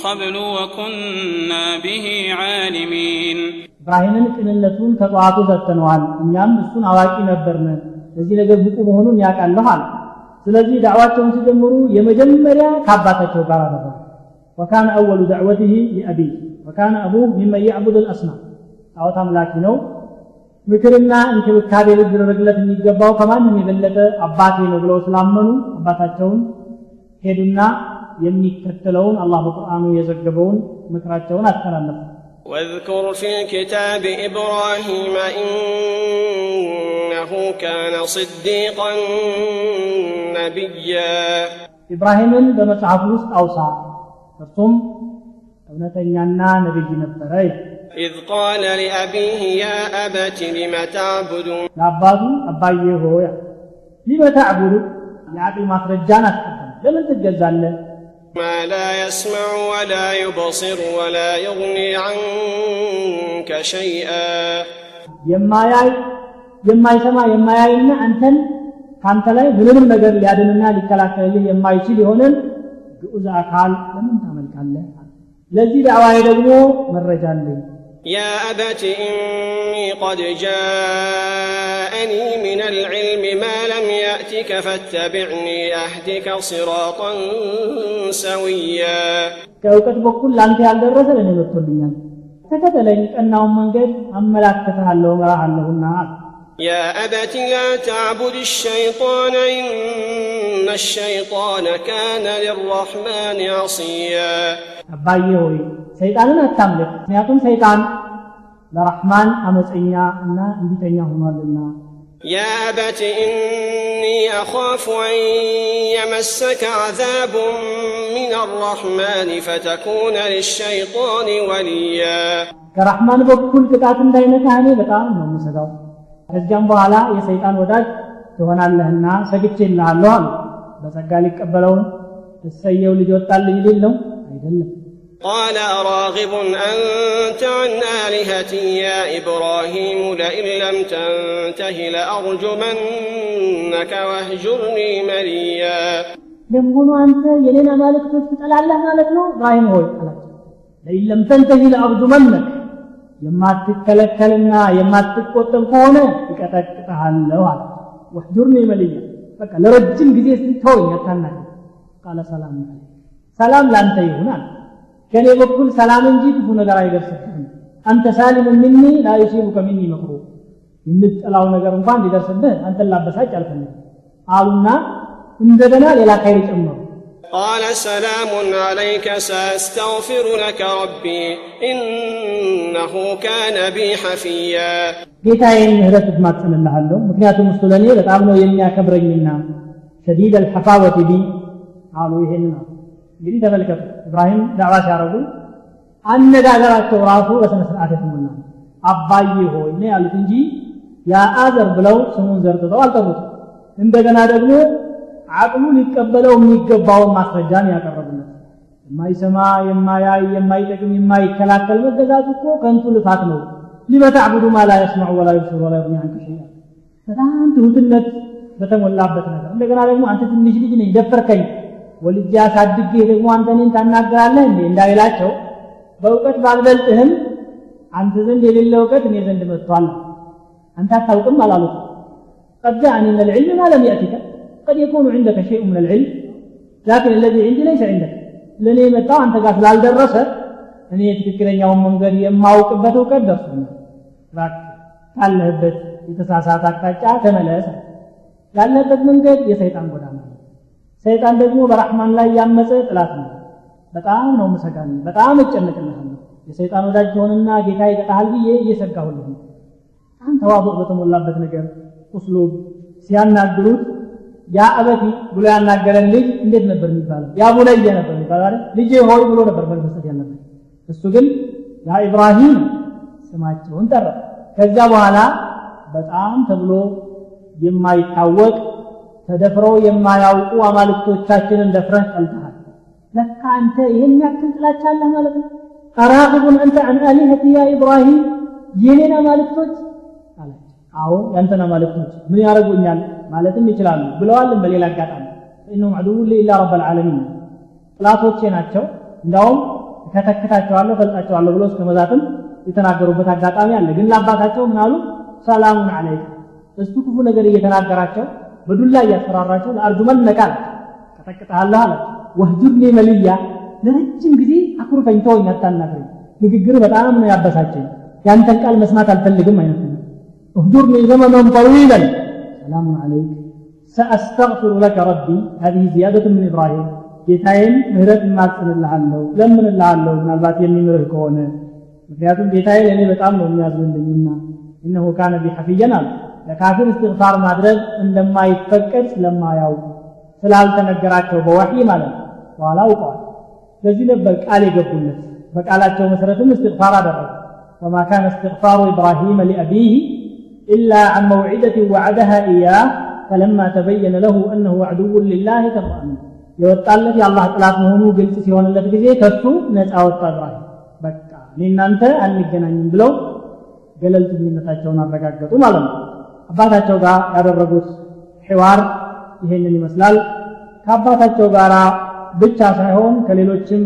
قبل وكنا به عالمين ኢብራሂምን ቅንነቱን ከጠዋቱ ሰጥተነዋል እኛም እሱን አዋቂ ነበርን ለዚህ ነገር ብቁ መሆኑን ያውቃለሁ አለ ስለዚህ ዳዕዋቸውን ሲጀምሩ የመጀመሪያ ከአባታቸው ጋር አደረጉ ወካነ አወሉ ዳዕወትህ ሊአቢህ ወካነ አቡህ ሚመን ያዕቡድ አልአስናም ጣዖት አምላኪ ነው ምክርና እንክብካቤ ሊደረግለት የሚገባው ከማንም የበለጠ አባቴ ነው ብለው ስላመኑ አባታቸውን ሄዱና የሚከተለውን አላህ በቁርአኑ የዘገበውን ምክራቸውን አስተላለፉ واذكر في الكتاب إبراهيم إنه كان صديقا نبيا ኢብራሂምን በመጽሐፍ ውስጥ አውሳ እርሱም እውነተኛና ነቢይ ነበረ إذ قال لأبيه يا أبت لم تعبد ለአባቱ አባዬ ሆይ ሊመ ተዕቡዱ የአቅል ማስረጃን አስቀድም ለምን ትገዛለህ ما لا يسمع ولا يبصر ولا يغني عنك شيئا የማያይ የማይሰማ የማያይና አንተን ካንተ ላይ ምንም ነገር ሊያድንና ሊከላከልልህ የማይችል የሆነን ግዑዝ አካል ለምን ታመልካለህ ለዚህ ዳዕዋዬ ደግሞ መረጃ አለኝ يا أبت إني قد جاءني من العلم ما لم يأتك فاتبعني أهدك صراطا سويا ከእውቀት በኩል ለአንተ ያልደረሰ ለእኔ መጥቶልኛል ተከተለኝ ቀናውን መንገድ አመላክትሃለሁ መራሃለሁና يا أبت لا تعبد الشيطان إن الشيطان كان للرحمن عصيا አባዬ ሆይ ሰይጣንን አታምልክ ምክንያቱም ሰይጣን ለረሕማን አመፀኛ እና እንቢተኛ ሆኗልና يا أبت إني أخاف أن يمسك عذاب من الرحمن فتكون للشيطان وليا ከረሕማን በኩል ቅጣት እንዳይነካህ እኔ በጣም ነው የምሰጋው ከዚያም በኋላ የሰይጣን ወዳጅ ትሆናለህና ሰግቼልሃለሁ አሉ በጸጋ ሊቀበለውን እሰየው ልጅ ወጣልኝ ሊል ነው አይደለም قال أراغب أنت عن آلهتي يا إبراهيم لئن لم تنته لأرجمنك واهجرني مليا ለመሆኑ አንተ የኔን አማልክቶች ትጠላለህ ማለት ነው ኢብራሂም ሆይ አላቸው ለኢን ለም ተንተሂ ለአርጁመነክ የማትከለከልና የማትቆጠብ ከሆነ እቀጠቅጥሃለሁ አለ። ወህጁርኒ መልያ በቃ ለረጅም ጊዜ ስትተወኝ አታናገር ቃለ ሰላም ሰላም ላንተ ይሁን አለ። ከእኔ በኩል ሰላም እንጂ ክፉ ነገር አይደርስብህም። አንተ ሳሊሙ ሚኒ ላ ዩሲቡከ ሚኒ መክሩ። የምትጠላው ነገር እንኳን እንዲደርስብህ አንተን ላበሳጭ አልፈልግም አሉና እንደገና ሌላ ካይር ጨመሩ قال سلام عليك سأستغفر لك ربي إنه كان بي حفيا ጌታዬን ምህረት እማጸንልሃለሁ ምክንያቱም እሱ ለእኔ በጣም ነው የሚያከብረኝና ሸዲድ አልሐፋወት ቢ አሉ ይሄን ነው እንግዲህ ተመልከቱ ኢብራሂም ዳዕዋ ሲያደርጉ አነጋገራቸው ራሱ በስነ ስርዓት የተሞላ አባዬ ሆይ ነው ያሉት እንጂ ያ አዘር ብለው ስሙን ዘርጥተው አልጠሩትም እንደገና ደግሞ አቅሉ ሊቀበለው የሚገባውን ማስረጃን ያቀረቡለት። የማይሰማ የማያይ የማይጠቅም የማይከላከል መገዛቱ እኮ ከንቱ ልፋት ነው። ሊመታዕቡዱ ማ ላ የስማዑ ወላ ዩብሲሩ ወላ ዩግኒ አንከ ሸይአ። በጣም ትሁትነት በተሞላበት ነገር። እንደገና ደግሞ አንተ ትንሽ ልጅ ነኝ ደፈርከኝ። ወልጄ አሳድጌ ደግሞ አንተ እኔን ታናግራለህ እንዴ? እንዳይላቸው በእውቀት ባልበልጥህም አንተ ዘንድ የሌለ እውቀት እኔ ዘንድ መጥቷል። አንተ አታውቅም አላሉት። ቀድ አኒነ ልዕልም አለም ያእቲከ قد يكون عندك شيء من العلم لكن الذي عندي ليس عندك. لن يمتع أنت قاس لا درسة أن يتفكر أن يوم من قرية ما وقبته وقد درسنا قال لهبت يتساساتك تجاه تملس قال لهبت من قد يسيطان قدام سيطان دقمو برحمن الله يامسة ثلاثة በጣም ነው መሰጋኝ በጣም እጨነቅልህ የሰይጣን ወዳጅ ሆንና ጌታ ይቀጣል ብዬ እየሰጋሁልህ ነው። በጣም ተዋቦቅ በተሞላበት ነገር ቁስሎ ሲያናግሩት ያ አበቲ ብሎ ያናገረን ልጅ እንዴት ነበር የሚባለው? ያ ቡነየ ነበር የሚባለው አይደል? ሆይ ብሎ ነበር መልመስጠት ያለበት። እሱ ግን ያ ኢብራሂም ስማቸውን ጠራ። ከዛ በኋላ በጣም ተብሎ የማይታወቅ ተደፍረው የማያውቁ አማልክቶቻችንን ደፍረህ ጠልተሃል። ለካ አንተ ይህን ያክል ጥላቻ ማለት ነው? አራግቡን አንተ አን አሊሀቲ ያ ኢብራሂም የኔን አማልክቶች አላቸው አዎ ያንተን አማልክቶች ምን ያደርጉኛል ማለትም ይችላሉ ብለዋልም በሌላ አጋጣሚ። ፈኢነሁም ዐዱውን ሊ ኢላ ረበልዓለሚን ጥላቶቼ ናቸው። እንዳውም ከተክታቸዋለሁ ፈልጣቸዋለሁ ብሎ እስከ መዛትም የተናገሩበት አጋጣሚ አለ። ግን ለአባታቸው ምናሉ ሰላሙን አለይክ እሱ ክፉ ነገር እየተናገራቸው በዱላ እያስፈራራቸው ለአርጁመን ነቃል። ቀጠቅጠሃለሁ አለ። ወህጁድኒ መልያ። ለረጅም ጊዜ አኩርፈኝ ተወኝ አታናግረኝ። ንግግር በጣም ነው ያበሳቸኝ ያንተን ቃል መስማት አልፈልግም አይነት ነው እህዱርኒ ዘመኖን ጠዊለን። سلام عليك سأستغفر لك ربي هذه زيادة من إبراهيم ጌታዬን ምህረት እማጽንልሃለሁ ለምንልሃለሁ ምናልባት የሚምርህ ከሆነ ምክንያቱም ጌታዬ ለእኔ በጣም ነው የሚያዝንልኝና እነሆ ካነ ቢ ሐፊየን አሉ ለካፊር እስትግፋር ማድረግ እንደማይፈቀድ ስለማያውቁ ስላልተነገራቸው በወሒ ማለት ነው በኋላ አውቀዋል ለዚህ ነበር ቃል የገቡለት በቃላቸው መሰረትም እስትግፋር አደረጉ ወማ ካነ እስትግፋሩ ኢብራሂም ሊአቢህ إلا عن موعدة وعدها إياه فلما تبين له أنه عدو لله تبرأ منه የወጣለት የአላህ ጥላት መሆኑ ግልጽ ሲሆንለት ጊዜ ከሱ ነፃ ወጣ ኢብራሂም በቃ እኔ እናንተ አንገናኝም ብለው ገለልተኝነታቸውን አረጋገጡ ማለት ነው አባታቸው ጋር ያደረጉት ሕዋር ይሄንን ይመስላል ከአባታቸው ጋር ብቻ ሳይሆን ከሌሎችም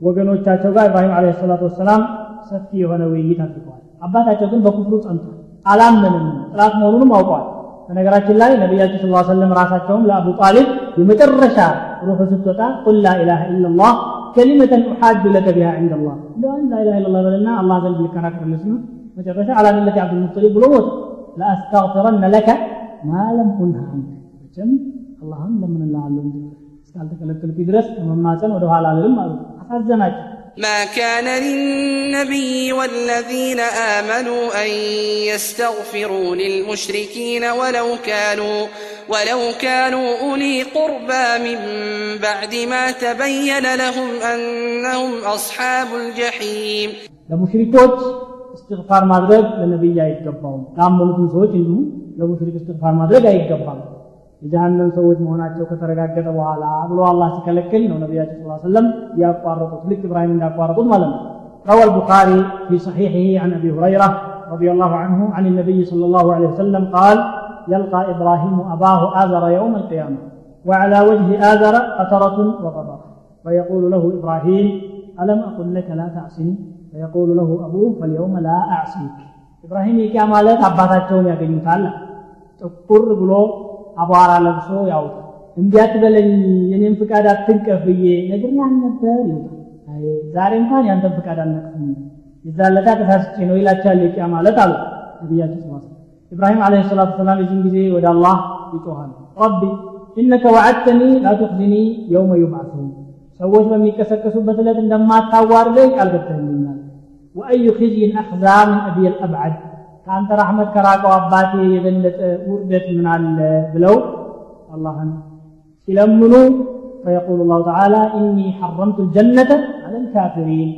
ወገኖቻቸው ጋር ኢብራሂም አለ ሰላቱ ወሰላም ሰፊ የሆነ ውይይት አድርገዋል አባታቸው ግን በኩፍሩ ጸንቷል አላመንም ጥላት መሆኑንም አውቀዋል በነገራችን ላይ ነቢያችን ስ ሰለም ራሳቸውም ለአቡ ጣሊብ የመጨረሻ ሩህ ስትወጣ ቁል ላኢላሃ ኢላላህ ከሊመተን ኡሓዱ ለከ ቢሃ ዕንደ ላህ እንደን ላኢላሃ ኢላላህ በልና አላህ ዘንድ ልከራከርልህ ሲሉ መጨረሻ አላ ሚለቲ ብሎ ሞት ለአስተግፊረነ ለከ ማ ለም ኩንሃ አንክ መቼም አላህን ለምንልሃለሁ እስካልተከለከልኩ ድረስ ከመማፀን ወደ ኋላ አልልም አሉ። አሳዘናቸው ما كان للنبي والذين آمنوا أن يستغفروا للمشركين ولو كانوا ولو كانوا أولي قربى من بعد ما تبين لهم أنهم أصحاب الجحيم. لمشركوت استغفار مدرج للنبي يا يتقبعون قام ملكم سوى لمشرك استغفار مدرج جاي يتقبعون የጀሃነም ሰዎች መሆናቸው ከተረጋገጠ በኋላ ብሎ አላህ ሲከለክል ነው ነቢያችን ስ ሰለም ያቋረጡት ልክ ኢብራሂም እንዳቋረጡት ማለት ነው روى البخاري في صحيحه عن ابي هريره رضي الله عنه عن النبي صلى الله عليه وسلم قال يلقى ابراهيم اباه ازر يوم القيامه وعلى وجه ازر قطره وغبره فيقول له ابراهيم الم اقل لك لا تعصني فيقول له ابوه فاليوم لا اعصيك ابراهيم يا ማለት አባታቸውን ያገኙታል ጥቁር ብሎ አቧራ ለብሶ ያውጣ እንዲህ አትበለኝ የኔን ፍቃድ አትንቀፍ ብዬ ነግሬህ አልነበር ይወጣል ዛሬ እንኳን ያንተን ፍቃድ አልነቅፍም የዛለታ ተሳስቼ ነው ይላቸዋል የቂያ ማለት አሉ ነቢያችን ስ ኢብራሂም አለ ሰላቱ ሰላም የዚህን ጊዜ ወደ አላህ ይጮሃል ረቢ ኢነከ ወዐድተኒ ላ ትኽዚኒ የውመ ዩብዓሱን ሰዎች በሚቀሰቀሱበት ዕለት እንደማታዋርደኝ ቃል ገብተህልኛል ወአዩ ኽዝይን አኽዛ ምን አቢይ አልአብዓድ ከአንተ ረሕመት ከራቀው አባቴ የበለጠ ውርደት ምን አለ ብለው አላህን ሲለምኑ فيقول الله تعالى إني حرمت الجنة على الكافرين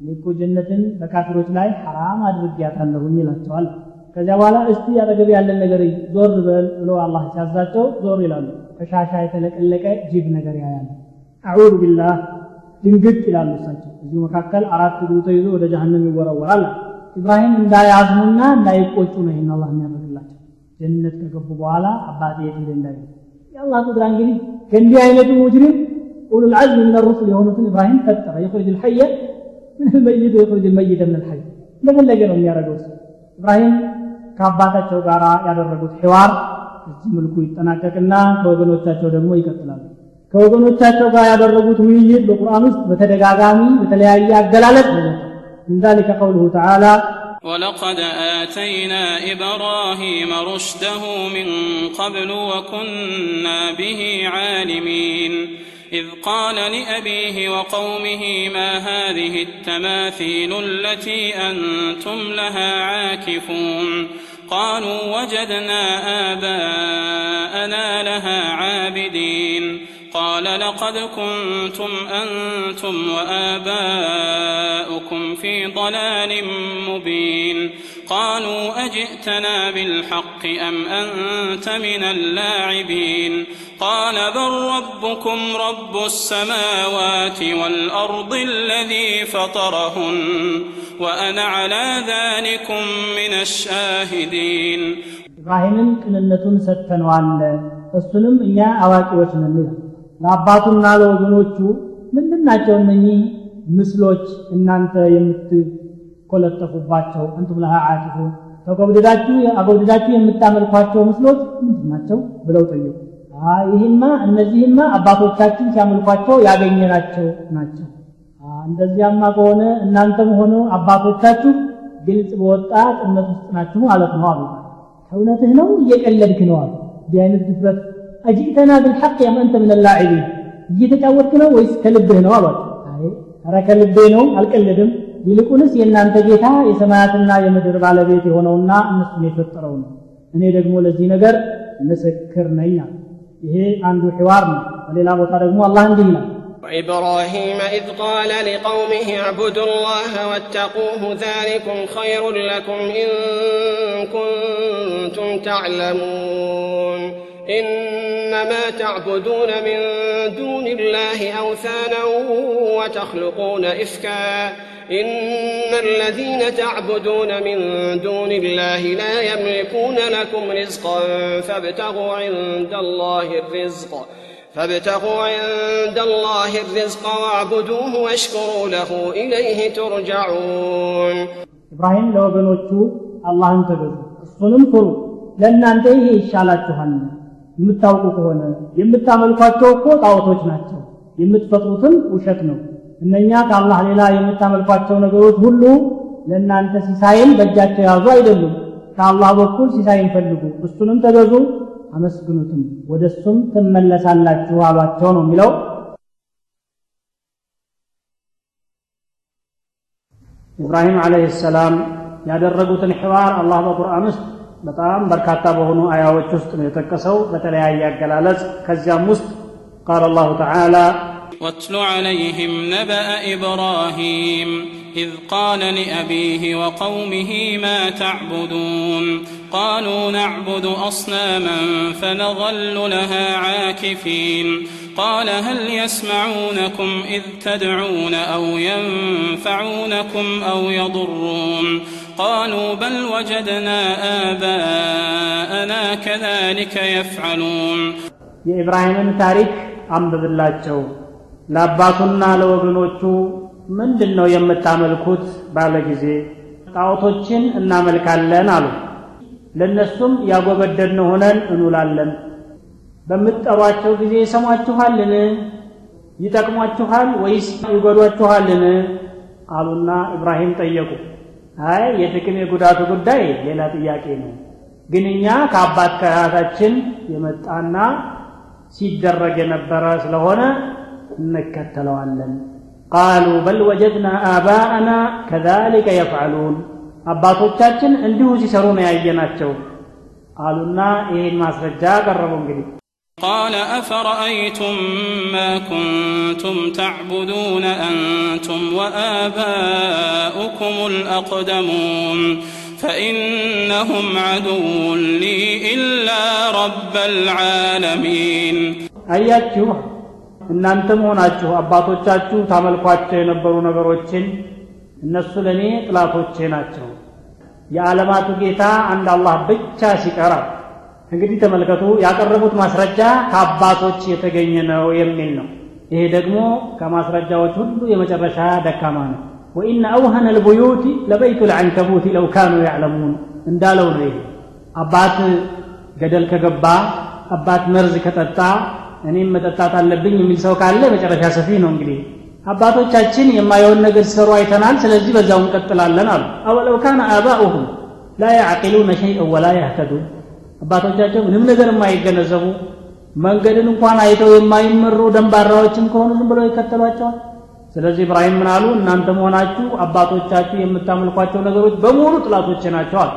ልኩ ጀነትን በካፊሮች ላይ ሐራም አድርጌያታለሁኝ ይላቸዋል ከዚያ በኋላ እስቲ አጠገብ ያለን ነገር ዞር በል ብሎ አላህ ሲያዛቸው ዞር ይላሉ ከሻሻ የተለቀለቀ ጅብ ነገር ያያሉ አዑዙ ቢላህ ድንግጥ ይላሉ እሳቸው እዚሁ መካከል አራት እግሩ ተይዞ ወደ ጀሃነም ይወረወራል ኢብራሂም እንዳያዝኑና እንዳይቆጩ ነው ይህን አላህ የሚያደርግላቸው። ጀነት ከገቡ በኋላ አባቴ የት ሄደ እንዳይ? የአላህ ቁድራ እንግዲህ ከእንዲህ አይነቱ ሙጅሪም ሩሱል የሆኑትን ኢብራሂም ፈጠረ። የኽርጅ ልሐየ ምን ልመይት የኽርጅ ልመይተ ምን ልሐይ እንደፈለገ ነው የሚያደርገው እሱ። ኢብራሂም ከአባታቸው ጋር ያደረጉት ሒዋር እዚህ መልኩ ይጠናቀቅና ከወገኖቻቸው ደግሞ ይቀጥላሉ። ከወገኖቻቸው ጋር ያደረጉት ውይይት በቁርአን ውስጥ በተደጋጋሚ በተለያየ አገላለጽ ነው من ذلك قوله تعالى ولقد آتينا إبراهيم رشده من قبل وكنا به عالمين. إذ قال لأبيه وقومه ما هذه التماثيل التي أنتم لها عاكفون؟ قالوا وجدنا آباءنا لها عابدين. قال لقد كنتم أنتم وآباؤكم في ضلال مبين قالوا أجئتنا بالحق أم أنت من اللاعبين قال بل ربكم رب السماوات والأرض الذي فطرهن وأنا على ذلكم من الشاهدين ኢብራሂምን ቅንነቱን ሰጥተነዋል እሱንም እኛ አዋቂዎች ነን ይላል ለአባቱና ለወገኖቹ ምንድን ናቸው እነኚህ ምስሎች እናንተ የምትኮለጠፉባቸው አንቱም ለሃ ዓቂፉ ተጎብድዳችሁ አጎብድዳችሁ የምታመልኳቸው ምስሎች ምንድን ናቸው ብለው ጠየቁ። ይህማ እነዚህማ አባቶቻችን ሲያመልኳቸው ያገኘናቸው ናቸው። እንደዚያማ ከሆነ እናንተም ሆነ አባቶቻችሁ ግልጽ በወጣ ጥመት ውስጥ ናችሁ ማለት ነው አሉ። ከእውነትህ ነው? እየቀለድክ ነው አሉ። እንዲህ አይነት ድፍረት አጂእተና ብልሐቅ ያም አንተ ምን ላዒቢን እየተጫወትክ ነው ወይስ ከልብህ ነው አሏቸው አይ ኧረ ከልቤ ነው አልቀልድም ይልቁንስ የእናንተ ጌታ የሰማያትና የምድር ባለቤት የሆነውና እነሱን የፈጠረው ነው እኔ ደግሞ ለዚህ ነገር ምስክር ነኝ አለ ይሄ አንዱ ሕዋር ነው በሌላ ቦታ ደግሞ አላህ እንዲህ ይላል وإبراهيم إذ قال لقومه اعبدوا الله واتقوه ذلكم خير لكم إن كنتم تعلمون إنما تعبدون من دون الله أوثانا وتخلقون إفكا. إن الذين تعبدون من دون الله لا يملكون لكم رزقا فابتغوا عند الله الرزق. فابتغوا عند الله الرزق واعبدوه واشكروا له إليه ترجعون. إبراهيم لو بنوتو الله انتبه الصنم كرو. لن ننتهي إن شاء الله የምታውቁ ከሆነ የምታመልኳቸው እኮ ጣዖቶች ናቸው። የምትፈጥሩትም ውሸት ነው። እነኛ ከአላህ ሌላ የምታመልኳቸው ነገሮች ሁሉ ለእናንተ ሲሳይን በእጃቸው ያዙ አይደሉም። ከአላህ በኩል ሲሳይን ፈልጉ። እሱንም ተገዙ አመስግኑትም ወደ እሱም ትመለሳላችሁ አሏቸው ነው የሚለው። ኢብራሂም ዓለይህ ሰላም ያደረጉትን ሕዋር አላህ በቁርአን ውስጥ በጣም በርካታ በሆኑ አያዎች ውስጥ ነው የጠቀሰው በተለያየ አገላለጽ ከዚያም ውስጥ ቃል አላሁ ተዓላ واتل عليهم نبأ إبراهيم إذ قال لأبيه وقومه ما تعبدون قالوا نعبد أصناما فنظل لها عاكفين قال هل يسمعونكم إذ تدعون أو ينفعونكم أو يضرون قالوا بل وجدنا آباءنا كذلك يفعلون የኢብራሂምን ታሪክ አንብብላቸው ለአባቱና ለወገኖቹ ምንድን ነው የምታመልኩት ባለ ጊዜ ጣዖቶችን እናመልካለን አሉ ለእነሱም ያጎበደድን ሆነን እንውላለን በምትጠሯቸው ጊዜ ይሰሟችኋልን ይጠቅሟችኋል ወይስ ይጎዷችኋልን አሉና ኢብራሂም ጠየቁ አይ የጥቅም የጉዳቱ ጉዳይ ሌላ ጥያቄ ነው። ግን እኛ ከአባት ከአያታችን የመጣና ሲደረግ የነበረ ስለሆነ እንከተለዋለን። ቃሉ በል ወጀድና አባአና ከዛሊከ የፍዓሉን አባቶቻችን እንዲሁ ሲሰሩ ነው ያየናቸው አሉና ይህን ማስረጃ ቀረቡ እንግዲህ قال أفرأيتم ما كنتم تعبدون أنتم وآباؤكم الأقدمون فإنهم عدو لي إلا رب العالمين አያችሁ እናንተም ሆናችሁ አባቶቻችሁ ታመልኳቸው የነበሩ ነገሮችን እነሱ ለእኔ ጥላቶቼ ናቸው የዓለማቱ ጌታ አንድ አላህ ብቻ ሲቀራ እንግዲህ ተመልከቱ ያቀረቡት ማስረጃ ከአባቶች የተገኘ ነው የሚል ነው። ይሄ ደግሞ ከማስረጃዎች ሁሉ የመጨረሻ ደካማ ነው። ወኢነ አውሀነ ልቡዩቲ ለበይቱ ልዐንከቡት ለው ካኑ ያዕለሙን እንዳለው ነው ይሄ። አባት ገደል ከገባ አባት መርዝ ከጠጣ እኔም መጠጣት አለብኝ የሚል ሰው ካለ መጨረሻ ሰፊ ነው እንግዲህ። አባቶቻችን የማየውን ነገር ሲሰሩ አይተናል ስለዚህ በዛው እንቀጥላለን አሉ። አወለው ካነ አባኡሁም ላ ያዕቂሉነ ሸይአን ወላ ያህተዱን አባቶቻቸው ምንም ነገር የማይገነዘቡ መንገድን እንኳን አይተው የማይመሩ ደንባራዎችን ከሆኑ ዝም ብለው ይከተሏቸዋል ስለዚህ ኢብራሂም ምን አሉ? እናንተ መሆናችሁ አባቶቻችሁ የምታመልኳቸው ነገሮች በሙሉ ጥላቶች ናቸዋል።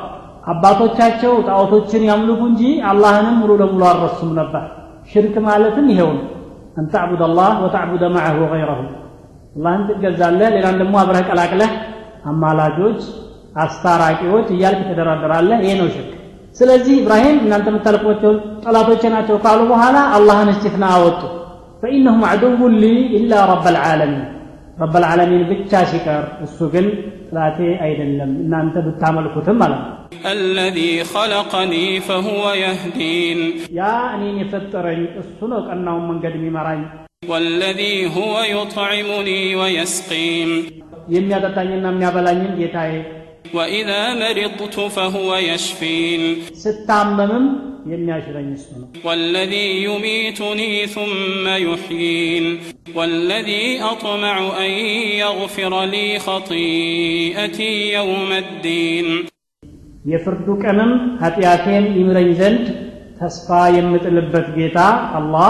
አባቶቻቸው ጣዖቶችን ያምልኩ እንጂ አላህንም ሙሉ ለሙሉ አልረሱም ነበር። ሽርክ ማለትም ይሄው ነው። አን ተዕቡድ አላህ ወተዕቡደ ማዐሁ ገይረሁ አላህን ትገዛለህ ሌላን ደግሞ አብረህ ቀላቅለህ አማላጆች አስታራቂዎች እያልክ ትደራደራለህ። ይሄ ነው ሽርክ ስለዚህ ኢብራሂም እናንተ የምታልፏቸው ጠላቶቼ ናቸው ካሉ በኋላ አላህን እስቲትና አወጡ ፈኢነሁም አዕዱውን ሊ ኢላ ረብ ልዓለሚን ረብ ልዓለሚን ብቻ ሲቀር እሱ ግን ጥላቴ አይደለም እናንተ ብታመልኩትም ማለት ነው الذي خلقني فهو يهدين ያ እኔን የፈጠረኝ እሱ ነው ቀናውን መንገድ የሚመራኝ والذي هو يطعمني ويسقين የሚያጠጣኝና የሚያበላኝም ጌታዬ وإذا مرضت فهو يشفين ስታመምም የሚያሽረኝ እሱ ነው والذي يميتني ثم يحيين والذي أطمع أن يغفر لي خطيئتي يوم الدين የፍርዱ ቀንም ኃጢአቴን ይምረኝ ዘንድ ተስፋ የምጥልበት ጌታ አላህ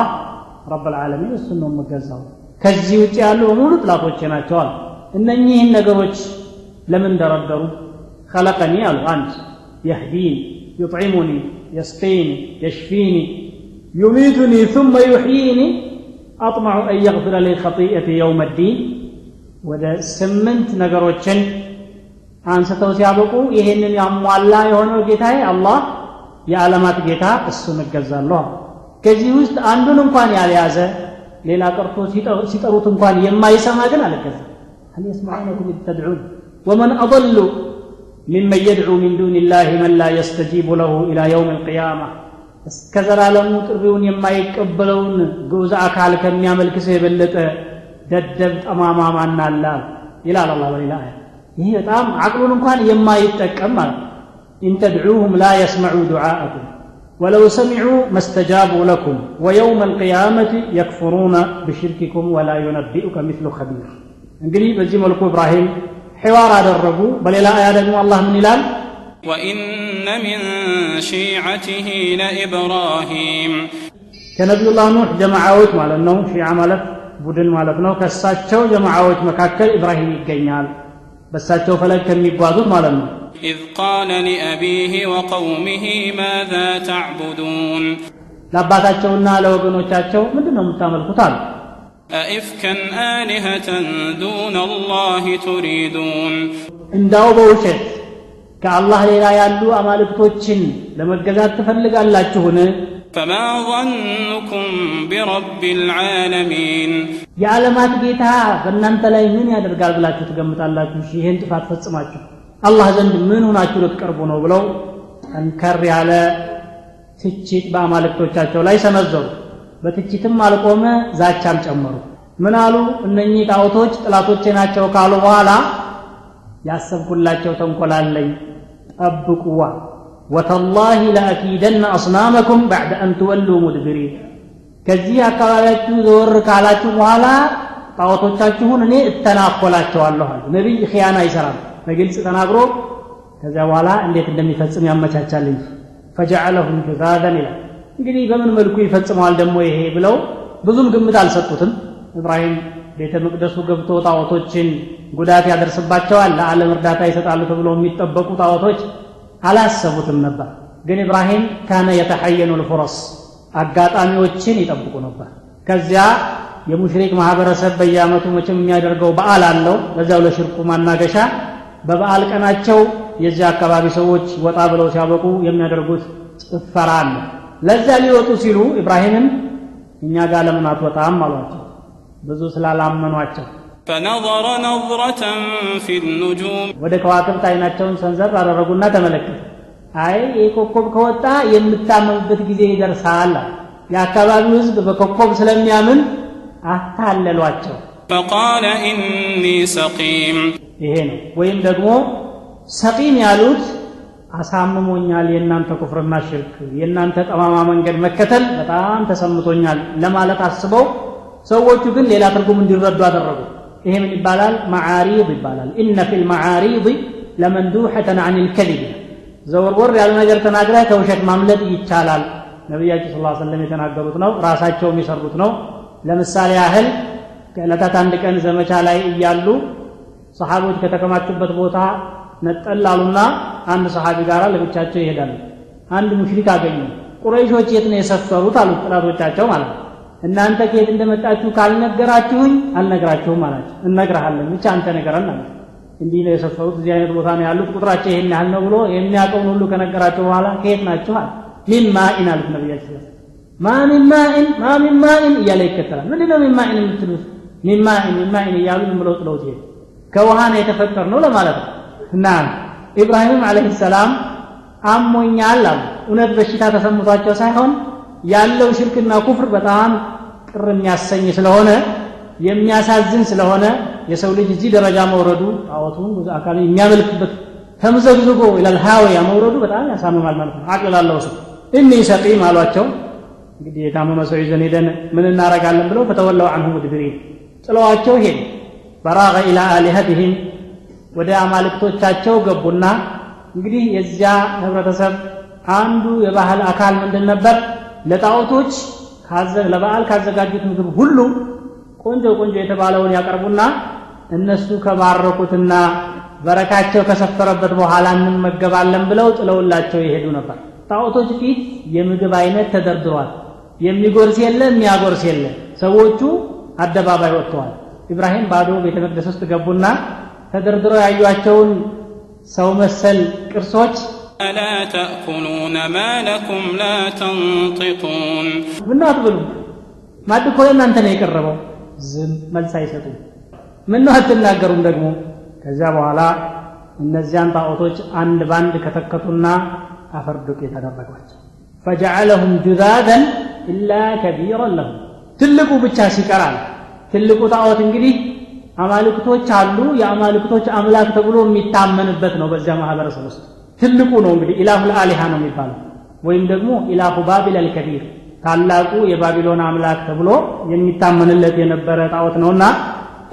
ረብ ልዓለሚን እሱን ነው የምገዛው ከዚህ ውጭ ያሉ በሙሉ ጥላቶቼ ናቸዋል እነኚህን ነገሮች ለምን ደረደሩ خلقني አሉ አንድ يهدين يطعمني يسقيني يشفيني يميتني ثم يحييني أطمع أن يغفر لي خطيئتي يوم الدين ወደ ስምንት ነገሮችን አንስተው ሲያበቁ ይሄንን ያሟላ የሆነው ጌታዬ አላህ የዓለማት ጌታ እሱን እገዛለሁ ከዚህ ውስጥ አንዱን እንኳን ያልያዘ ሌላ ቀርቶ ሲጠሩት እንኳን የማይሰማ ግን አልገዛም هل يسمعونكم إذ تدعون ومن أضل ممن يدعو من دون الله من لا يستجيب له إلى يوم القيامة እስከ ዘላለሙ ጥሪውን የማይቀበለውን ግዑዝ አካል ከሚያመልክ ሰው የበለጠ ደደብ ጠማማ ማን አለ ይላል አላህ በሌላ አያ ይህ በጣም አቅሉን እንኳን የማይጠቀም ማለት ነው ኢን ተድዑሁም ላ የስመዑ ዱዓአኩም ወለው ሰሚዑ መስተጃቡ ለኩም ወየውም አልቅያመት የክፍሩነ ብሽርኪኩም ወላ ዩነቢኡከ ምስሉ ኸቢር እንግዲህ በዚህ መልኩ ኢብራሂም ሒዋር አደረጉ በሌላ አያ ደግሞ አላህ ምን ይላል وإن من شيعته لإبراهيم ከነቢዩላህ ኑሕ ጀማዓዎች ማለት ነው ሺዓ ማለት ቡድን ማለት ነው ከእሳቸው ጀማዓዎች መካከል ኢብራሂም ይገኛል በእሳቸው ፈለግ ከሚጓዙት ማለት ነው إذ قال لأبيه وقومه ماذا تعبدون ለአባታቸውና ለወገኖቻቸው ምንድን ነው የምታመልኩት አሉ أئفكا آلهة دون الله تريدون እንዳው በውሸት ከአላህ ሌላ ያሉ አማልክቶችን ለመገዛት ትፈልጋላችሁን فما ظنكم برب العالمين የዓለማት ጌታ በእናንተ ላይ ምን ያደርጋል ብላችሁ ትገምታላችሁ እሺ ይህን ጥፋት ፈጽማችሁ አላህ ዘንድ ምን ሆናችሁ ልትቀርቡ ነው ብለው ጠንከር ያለ ትችት በአማልክቶቻቸው ላይ ሰነዘሩ በትችትም አልቆመ ዛቻም ጨመሩ። ምን አሉ? እነኚህ ጣዖቶች ጥላቶቼ ናቸው ካሉ በኋላ ያሰብኩላቸው ተንኮላለኝ ጠብቁዋ። ወተላሂ ለአኪደነ አስናመኩም ባዕደ አን ትወሉ ሙድብሪን ከዚህ አካባቢያችሁ ዘወር ካላችሁ በኋላ ጣዖቶቻችሁን እኔ እተናኮላቸዋለሁ አሉ። ነቢይ ኪያና አይሰራም በግልጽ ተናግሮ ከዚያ በኋላ እንዴት እንደሚፈጽም ያመቻቻል እንጂ። ፈጀዐለሁም ጁዛዘን ይላል እንግዲህ በምን መልኩ ይፈጽመዋል ደግሞ ይሄ ብለው ብዙም ግምት አልሰጡትም። ኢብራሂም ቤተ መቅደሱ ገብቶ ጣዖቶችን ጉዳት ያደርስባቸዋል ለዓለም እርዳታ ይሰጣሉ ተብሎ የሚጠበቁ ጣዖቶች አላሰቡትም ነበር። ግን ኢብራሂም ካነ የተሐየኑ ልፉረስ አጋጣሚዎችን ይጠብቁ ነበር። ከዚያ የሙሽሪክ ማህበረሰብ በየአመቱ መቼም የሚያደርገው በዓል አለው። ለዚያው ለሽርኩ ማናገሻ በበዓል ቀናቸው የዚያ አካባቢ ሰዎች ወጣ ብለው ሲያበቁ የሚያደርጉት ጭፈራ አለ ለዛ ሊወጡ ሲሉ ኢብራሂምን እኛ ጋር ለምን አትወጣም አሏቸው ብዙ ስላላመኗቸው فنظر نظرة في النجوم ወደ ከዋክብት አይናቸውን ሰንዘር አደረጉና ተመለከቱ አይ ይህ ኮከብ ከወጣ የምታመምበት ጊዜ ይደርሳል አለ። የአካባቢው ህዝብ በኮከብ ስለሚያምን አታለሏቸው فقال إني سقيم ይሄ ነው ወይም ደግሞ ሰቂም ያሉት አሳምሞኛል የእናንተ ኩፍርና ሽርክ የእናንተ ጠማማ መንገድ መከተል በጣም ተሰምቶኛል ለማለት አስበው ሰዎቹ ግን ሌላ ትርጉም እንዲረዱ አደረጉ። ይሄ ምን ይባላል? መዓሪድ ይባላል። ኢነ ፊ ልመዓሪድ ለመንዱሐተን አን ልከذብ ዘወርወር ያለ ነገር ተናግረህ ከውሸት ማምለጥ ይቻላል። ነቢያችን ስ ሰለም የተናገሩት ነው ራሳቸው የሚሰሩት ነው። ለምሳሌ ያህል ከዕለታት አንድ ቀን ዘመቻ ላይ እያሉ ሰሓቦች ከተከማቹበት ቦታ ነጠል አሉና አንድ ሰሓቢ ጋር ለብቻቸው ይሄዳሉ። አንድ ሙሽሪክ አገኙ። ቁረይሾች የት ነው የሰፈሩት? አሉት ጥላቶቻቸው ማለት ነው። እናንተ ከየት እንደመጣችሁ ካልነገራችሁኝ አልነግራችሁም አላቸው። እነግርሃለን ብቻ አንተ ነገረን አለ እንዲህ ነው የሰፈሩት እዚህ አይነት ቦታ ነው ያሉት ቁጥራቸው ይሄን ያህል ነው ብሎ የሚያውቀውን ሁሉ ከነገራቸው በኋላ ከየት ናችሁ አለ من ماء አሉት ነቢያችን ማ من ماء? እያለ ይከተላል። ምንድን ነው من የምትሉት? من ماء من ماء ብለው ጥለውት ሄዱ ከውሃ የተፈጠር ነው ለማለት ነው እና ኢብራሂም عليه السلام አሞኛል አሉ። እውነት በሽታ ተሰምቷቸው ሳይሆን ያለው ሽርክና ኩፍር በጣም ቅር የሚያሰኝ ስለሆነ የሚያሳዝን ስለሆነ የሰው ልጅ እዚህ ደረጃ መውረዱ ጣዖቱን አካል የሚያመልክበት ተምዘግዝጎ ኢለል ሃዊያ መውረዱ በጣም ያሳምማል ማለት ነው። አቅል ላለው ሰው እኒ ሰቂም አሏቸው። እንግዲህ የታመመ ሰው ይዘን ሄደን ምን እናረጋለን ብለው ፈተወለው አንሁ ሙድብሪን ጥለዋቸው ሄዱ። በራገ ኢላ አሊሀትህም ወደ አማልክቶቻቸው ገቡና እንግዲህ የዚያ ህብረተሰብ አንዱ የባህል አካል ምንድን ነበር? ለጣዖቶች ለበዓል ካዘጋጁት ምግብ ሁሉ ቆንጆ ቆንጆ የተባለውን ያቀርቡና እነሱ ከባረኩትና በረካቸው ከሰፈረበት በኋላ እንመገባለን ብለው ጥለውላቸው ይሄዱ ነበር። ጣዖቶች ፊት የምግብ አይነት ተደርድሯል። የሚጎርስ የለ የሚያጎርስ የለ። ሰዎቹ አደባባይ ወጥተዋል። ኢብራሂም ባዶ ቤተ መቅደስ ውስጥ ገቡና ተደርድረው ያዩቸውን ሰው መሰል ቅርሶች አላ ተእኩሉነ ማ ለኩም ላ ተንጢቁን ምነው አትብሉ ማዕድ እኮ ለእናንተ ነው የቀረበው። ዝም መልስ አይሰጡም። ምነው አትናገሩም ደግሞ? ከዚያ በኋላ እነዚያን ጣዖቶች አንድ ባንድ ከተከቱና አፈር ዱቄት አደረጓቸው ፈጀዐለሁም ጁዛዘን ኢላ ከቢረን ለሁም። ትልቁ ብቻ ሲቀራል ትልቁ ጣዖት እንግዲህ አማልክቶች አሉ። የአማልክቶች አምላክ ተብሎ የሚታመንበት ነው በዚያ ማህበረሰብ ውስጥ። ትልቁ ነው እንግዲህ ኢላሁ ልአሊሃ ነው የሚባለው። ወይም ደግሞ ኢላሁ ባቢል አልከቢር ታላቁ የባቢሎን አምላክ ተብሎ የሚታመንለት የነበረ ጣዖት ነውና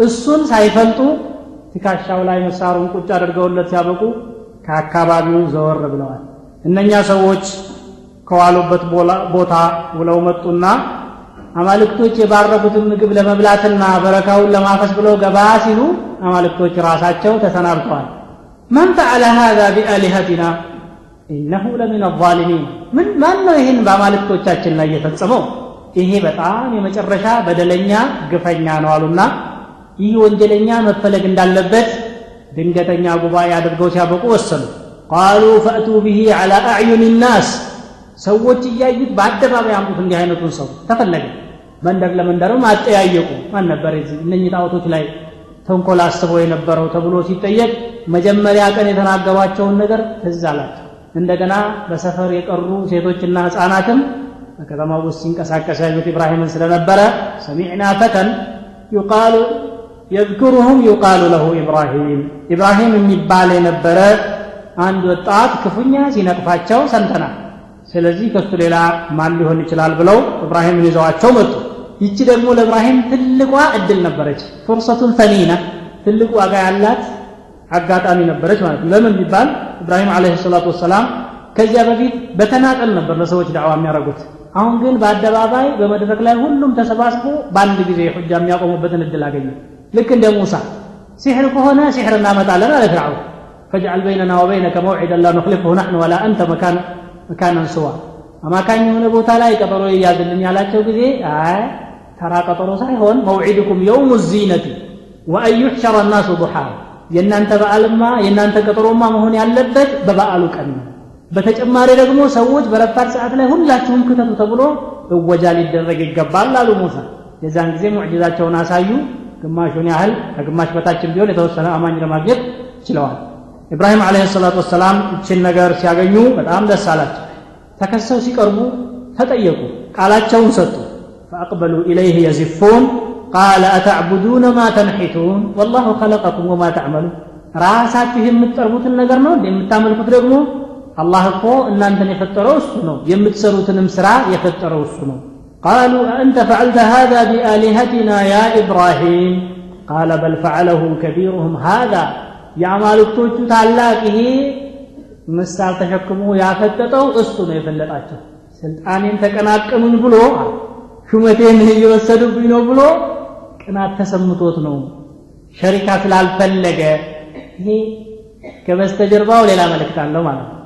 እሱን ሳይፈልጡ ትከሻው ላይ መሳሩን ቁጭ አድርገውለት ሲያበቁ ከአካባቢው ዘወር ብለዋል። እነኛ ሰዎች ከዋሉበት ቦታ ውለው መጡና አማልክቶች የባረኩትን ምግብ ለመብላትና በረካውን ለማፈስ ብለው ገባ ሲሉ አማልክቶች ራሳቸው ተሰናብተዋል። መን ፈዐለ ሃذا ቢአሊሀቲና ኢነሁ ለሚን አዛሊሚን ምን ማን ነው ይህን በአማልክቶቻችን ላይ የፈጸመው? ይሄ በጣም የመጨረሻ በደለኛ ግፈኛ ነው አሉና ይህ ወንጀለኛ መፈለግ እንዳለበት ድንገተኛ ጉባኤ አድርገው ሲያበቁ ወሰኑ። ቃሉ ፈእቱ ብሂ ዐላ አዕዩን ናስ ሰዎች እያዩት በአደባባይ አምጡት እንዲህ አይነቱን ሰው ተፈለገ። መንደር ለመንደርም አጠያየቁ። ማን ነበር እነኚህ ጣዖቶች ላይ ተንኮል አስበው የነበረው ተብሎ ሲጠየቅ መጀመሪያ ቀን የተናገሯቸውን ነገር ትዝ አላቸው። እንደገና በሰፈር የቀሩ ሴቶችና ህፃናትም በከተማ ውስጥ ሲንቀሳቀስ ያዩት ኢብራሂምን ስለነበረ ሰሚዕና ፈተን ዩቃሉ የዝክሩሁም ዩቃሉ ለሁ ኢብራሂም። ኢብራሂም የሚባል የነበረ አንድ ወጣት ክፉኛ ሲነቅፋቸው ሰምተናል። ስለዚህ ከሱ ሌላ ማን ሊሆን ይችላል ብለው እብራሂምን ይዘዋቸው መጡ። ይቺ ደግሞ ለእብራሂም ትልቋ እድል ነበረች። ፉርሰቱን ሰኒና ትልቅ ዋጋ ያላት አጋጣሚ ነበረች ማለት ነው። ለምን ቢባል ኢብራሂም አለይሂ ሰላቱ ወሰላም ከዚያ በፊት በተናጠል ነበር ለሰዎች ዳዕዋ የሚያደርጉት። አሁን ግን በአደባባይ በመድረክ ላይ ሁሉም ተሰባስቦ በአንድ ጊዜ ሁጃ የሚያቆሙበትን እድል አገኘ። ልክ እንደ ሙሳ ሲሕር ከሆነ ሲሕር እናመጣለን አለ ፍርዓውን። ፈጅዐል በይነና ወበይነከ መውዒደን ላ ኑክሊፍሁ ናሕኑ ወላ አንተ መካን መካነን ስዋ አማካኝ የሆነ ቦታ ላይ ቀጠሮ ይያዝልን ያላቸው ጊዜ አይ ተራ ቀጠሮ ሳይሆን መውዒድኩም የውሙ ዚነቲ ወአን ናሱ ዱሓ። የእናንተ በዓልማ የእናንተ ቀጠሮማ መሆን ያለበት በበዓሉ ቀን ነው። በተጨማሪ ደግሞ ሰዎች በረፋድ ሰዓት ላይ ሁላችሁም ክተቱ ተብሎ እወጃ ሊደረግ ይገባል አሉ ሙሳ። የዛን ጊዜ ሙዕጅዛቸውን አሳዩ። ግማሹን ያህል ከግማሽ በታችን ቢሆን የተወሰነ አማኝ ለማግኘት ችለዋል ኢብራሂም አለህ ሰላቱ ወሰላም እችን ነገር ሲያገኙ በጣም ደስ አላቸው ተከሰው ሲቀርቡ ተጠየቁ ቃላቸውን ሰጡ ፈአቅበሉ ኢለይህ የዚፉን ቃለ አተዕቡዱነ ማ ተንሒቱን ወላሁ ኸለቀኩም ወማ ተዕመሉን ራሳችሁ የምትጠርቡትን ነገር ነው እንደ የምታመልኩት ደግሞ አላህ እኮ እናንተን የፈጠረው እሱ ነው የምትሰሩትንም ስራ የፈጠረው እሱ ነው قالوا أأنت فعلت هذا بآلهتنا يا إبراهيم قال بل فعله كبيرهم هذا የአማልክቶቹ ታላቅ ይሄ ምስል ተሸክሞ ያፈጠጠው እሱ ነው የፈለጣቸው። ስልጣኔን ተቀናቀኑኝ ብሎ ሹመቴን እየወሰዱብኝ ነው ብሎ ቅናት ተሰምቶት ነው ሸሪካ ስላልፈለገ። ይሄ ከበስተጀርባው ሌላ መልእክት አለው ማለት ነው።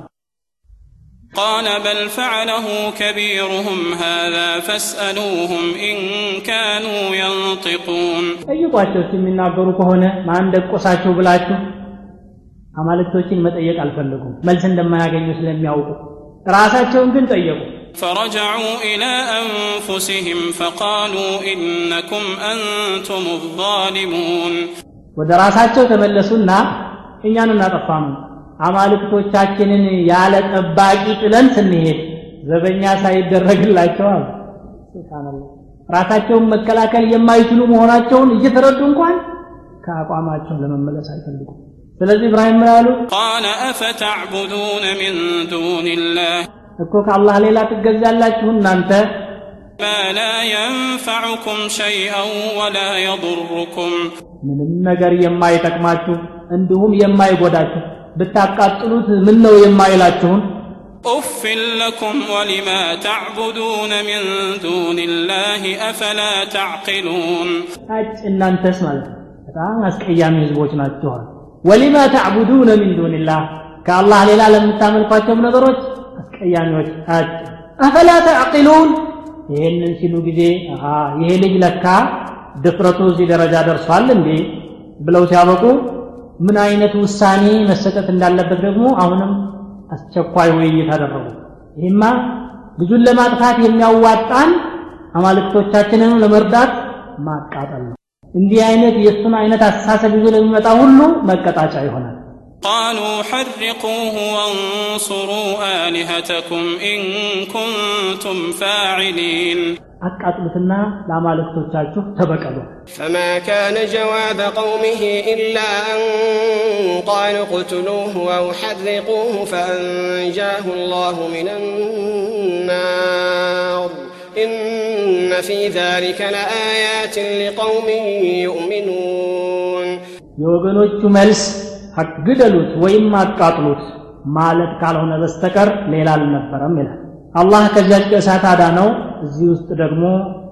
قال بل فعله كبيرهم هذا فاسألوهم إن كانوا ينطقون أيضا የሚናገሩ ከሆነ ማን ደቆሳቸው ብላችሁ አማልክቶችን መጠየቅ አልፈለጉም፣ መልስ እንደማያገኙ ስለሚያውቁ። ራሳቸውን ግን ጠየቁ። ፈረጀዑ ኢላ አንፉሲሂም ፈቃሉ ኢነኩም አንቱም ዛሊሙን። ወደ ራሳቸው ተመለሱና እኛን እናጠፋ አማልክቶቻችንን ያለ ጠባቂ ጥለን ስንሄድ ዘበኛ ሳይደረግላቸው አሉ። ሱብሃንአላህ ራሳቸውን መከላከል የማይችሉ መሆናቸውን እየተረዱ እንኳን ከአቋማቸው ለመመለስ አይፈልጉም። ስለዚህ ኢብራሂም ምን አሉ قال أفتعبدون من دون الله እኮ ከአላህ ሌላ ትገዛላችሁ እናንተ ما لا ينفعكم شيئا ولا يضركم ምንም ነገር የማይጠቅማችሁ እንዲሁም የማይጎዳችሁ ብታቃጥሉት ምን ነው የማይላችሁን أف لكم ولما تعبدون من دون الله أفلا تعقلون አጭ እናንተስ ማለት ነው በጣም አስቀያሚ ህዝቦች ናችኋል ወሊማ ተዕቡዱነ ሚን ዱንላህ? ከአላህ ሌላ ለምታመልኳቸውም ነገሮች አስቀያሚዎች አጭ አፈላ ተዕቂሉን? ይህንን ሲሉ ጊዜ ይሄ ልጅ ለካ ድፍረቱ እዚህ ደረጃ ደርሷል እንዴ ብለው ሲያበቁ ምን አይነት ውሳኔ መሰጠት እንዳለበት ደግሞ አሁንም አስቸኳይ ውይይት አደረጉ። ይህማ ልጁን ለማጥፋት የሚያዋጣን አማልክቶቻችንን ለመርዳት ማቃጠል ነው እንዲህ አይነት የእሱን አይነት አስተሳሰብ ይዞ ለሚመጣ ሁሉ መቀጣጫ ይሆናል قالوا حرقوه وانصروا آلهتكم إن كنتم فاعلين አቃጥሉትና ለአማልክቶቻችሁ ተበቀሉ فما كان جواب قومه إلا أن قالوا اقتلوه أو حرقوه فأنجاه الله من النار إن في ذلك لآيات لقوم يؤمنون የወገኖቹ መልስ ግደሉት ወይም አቃጥሉት ማለት ካልሆነ በስተቀር ሌላ አልነበረም ይላል አላህ ከዚያች ከእሳት አዳነው እዚህ ውስጥ ደግሞ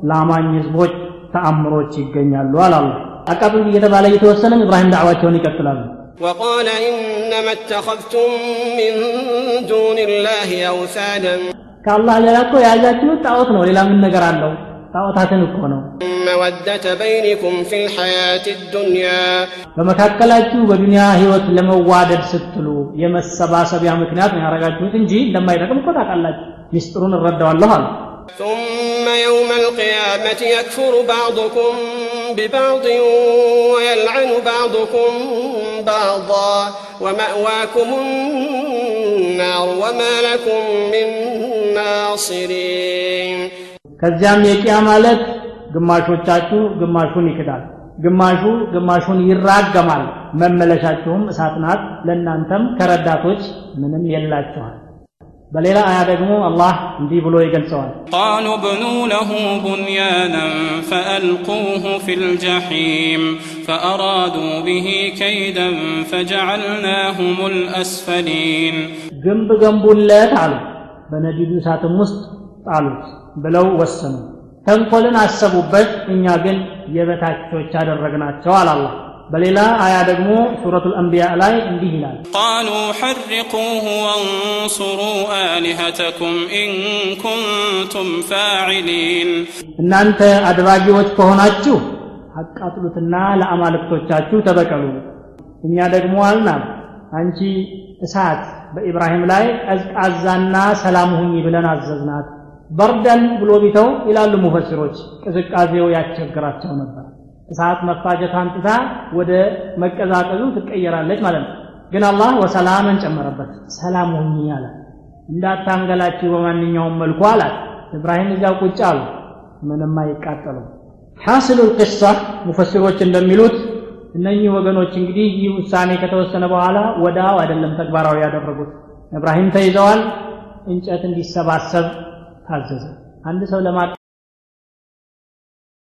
ለአማኝ ህዝቦች ተአምሮች ይገኛሉ አላላ አቃጥሉት እየተባለ እየተወሰነም ኢብራሂም ዳዕዋቸውን ይቀጥላሉ وقال إنما اتخذتم من دون الله أوثانا ከአላህ ሌላ እኮ የያዛችሁት ጣዖት ነው። ሌላ ምን ነገር አለው? ጣዖታትን እኮ ነው። መወደተ በይንኩም ፊል ሐያት ዱንያ፣ በመካከላችሁ በዱንያ ህይወት ለመዋደድ ስትሉ የመሰባሰቢያ ምክንያት ነው ያረጋችሁት እንጂ እንደማይጠቅም እኮ ታውቃላችሁ። ሚስጥሩን እረዳዋለሁ አለ ثم يوم القيامة يكفر بعضكم ببعض ويلعن بعضكم بعضا ومأواكم النار وما لكم من ناصرين ከዚያም የቂያ ማለት ግማሾቻችሁ ግማሹን ይክዳል ግማሹ ግማሹን ይራገማል መመለሻችሁም እሳት ናት ለእናንተም ከረዳቶች ምንም የላችኋል በሌላ አያ ደግሞ አላህ እንዲህ ብሎ ይገልጸዋል። ቃሉ ብኑ ለሁ ቡንያነን ፈአልቁሁ ፊ ልጀሒም ፈአራዱ ብሂ ከይደን فجعلناهم الأسفلين። ግንብ ገንቡለት አሉ፣ በነዲዱ እሳትም ውስጥ ጣሉት ብለው ወሰኑ። ተንኮልን አሰቡበት፣ እኛ ግን የበታቾች አደረግናቸው አላህ በሌላ አያ ደግሞ ሱረቱል አንቢያ ላይ እንዲህ ይላል፣ قالوا حرقوه وانصروا آلهتكم إن كنتم እናንተ አድራጊዎች ከሆናችሁ አቃጥሉትና ለአማልክቶቻችሁ ተበቀሉ። እኛ ደግሞ አልናም አንቺ እሳት በኢብራሂም ላይ ቀዝቃዛና ሰላም ሁኚ ብለን አዘዝናት። በርደን ብሎ ቢተው ይላሉ ሙፈስሮች ቅዝቃዜው ያስቸግራቸው ነበር። እሳት መፋጀቷን ትታ ወደ መቀዛቀዙ ትቀየራለች ማለት ነው። ግን አላህ ወሰላምን ጨመረበት። ሰላም ሁኚ አላት እንዳታንገላችሁ በማንኛውም መልኩ አላት። ኢብራሂም እዚያው ቁጭ አሉ። ምንም አይቃጠሉም። ሐስሉ ልቅሳ ሙፈሲሮች እንደሚሉት እነኚህ ወገኖች እንግዲህ ይህ ውሳኔ ከተወሰነ በኋላ ወዳው አይደለም ተግባራዊ ያደረጉት። እብራሂም ተይዘዋል። እንጨት እንዲሰባሰብ ታዘዘ። አንድ ሰው ለማ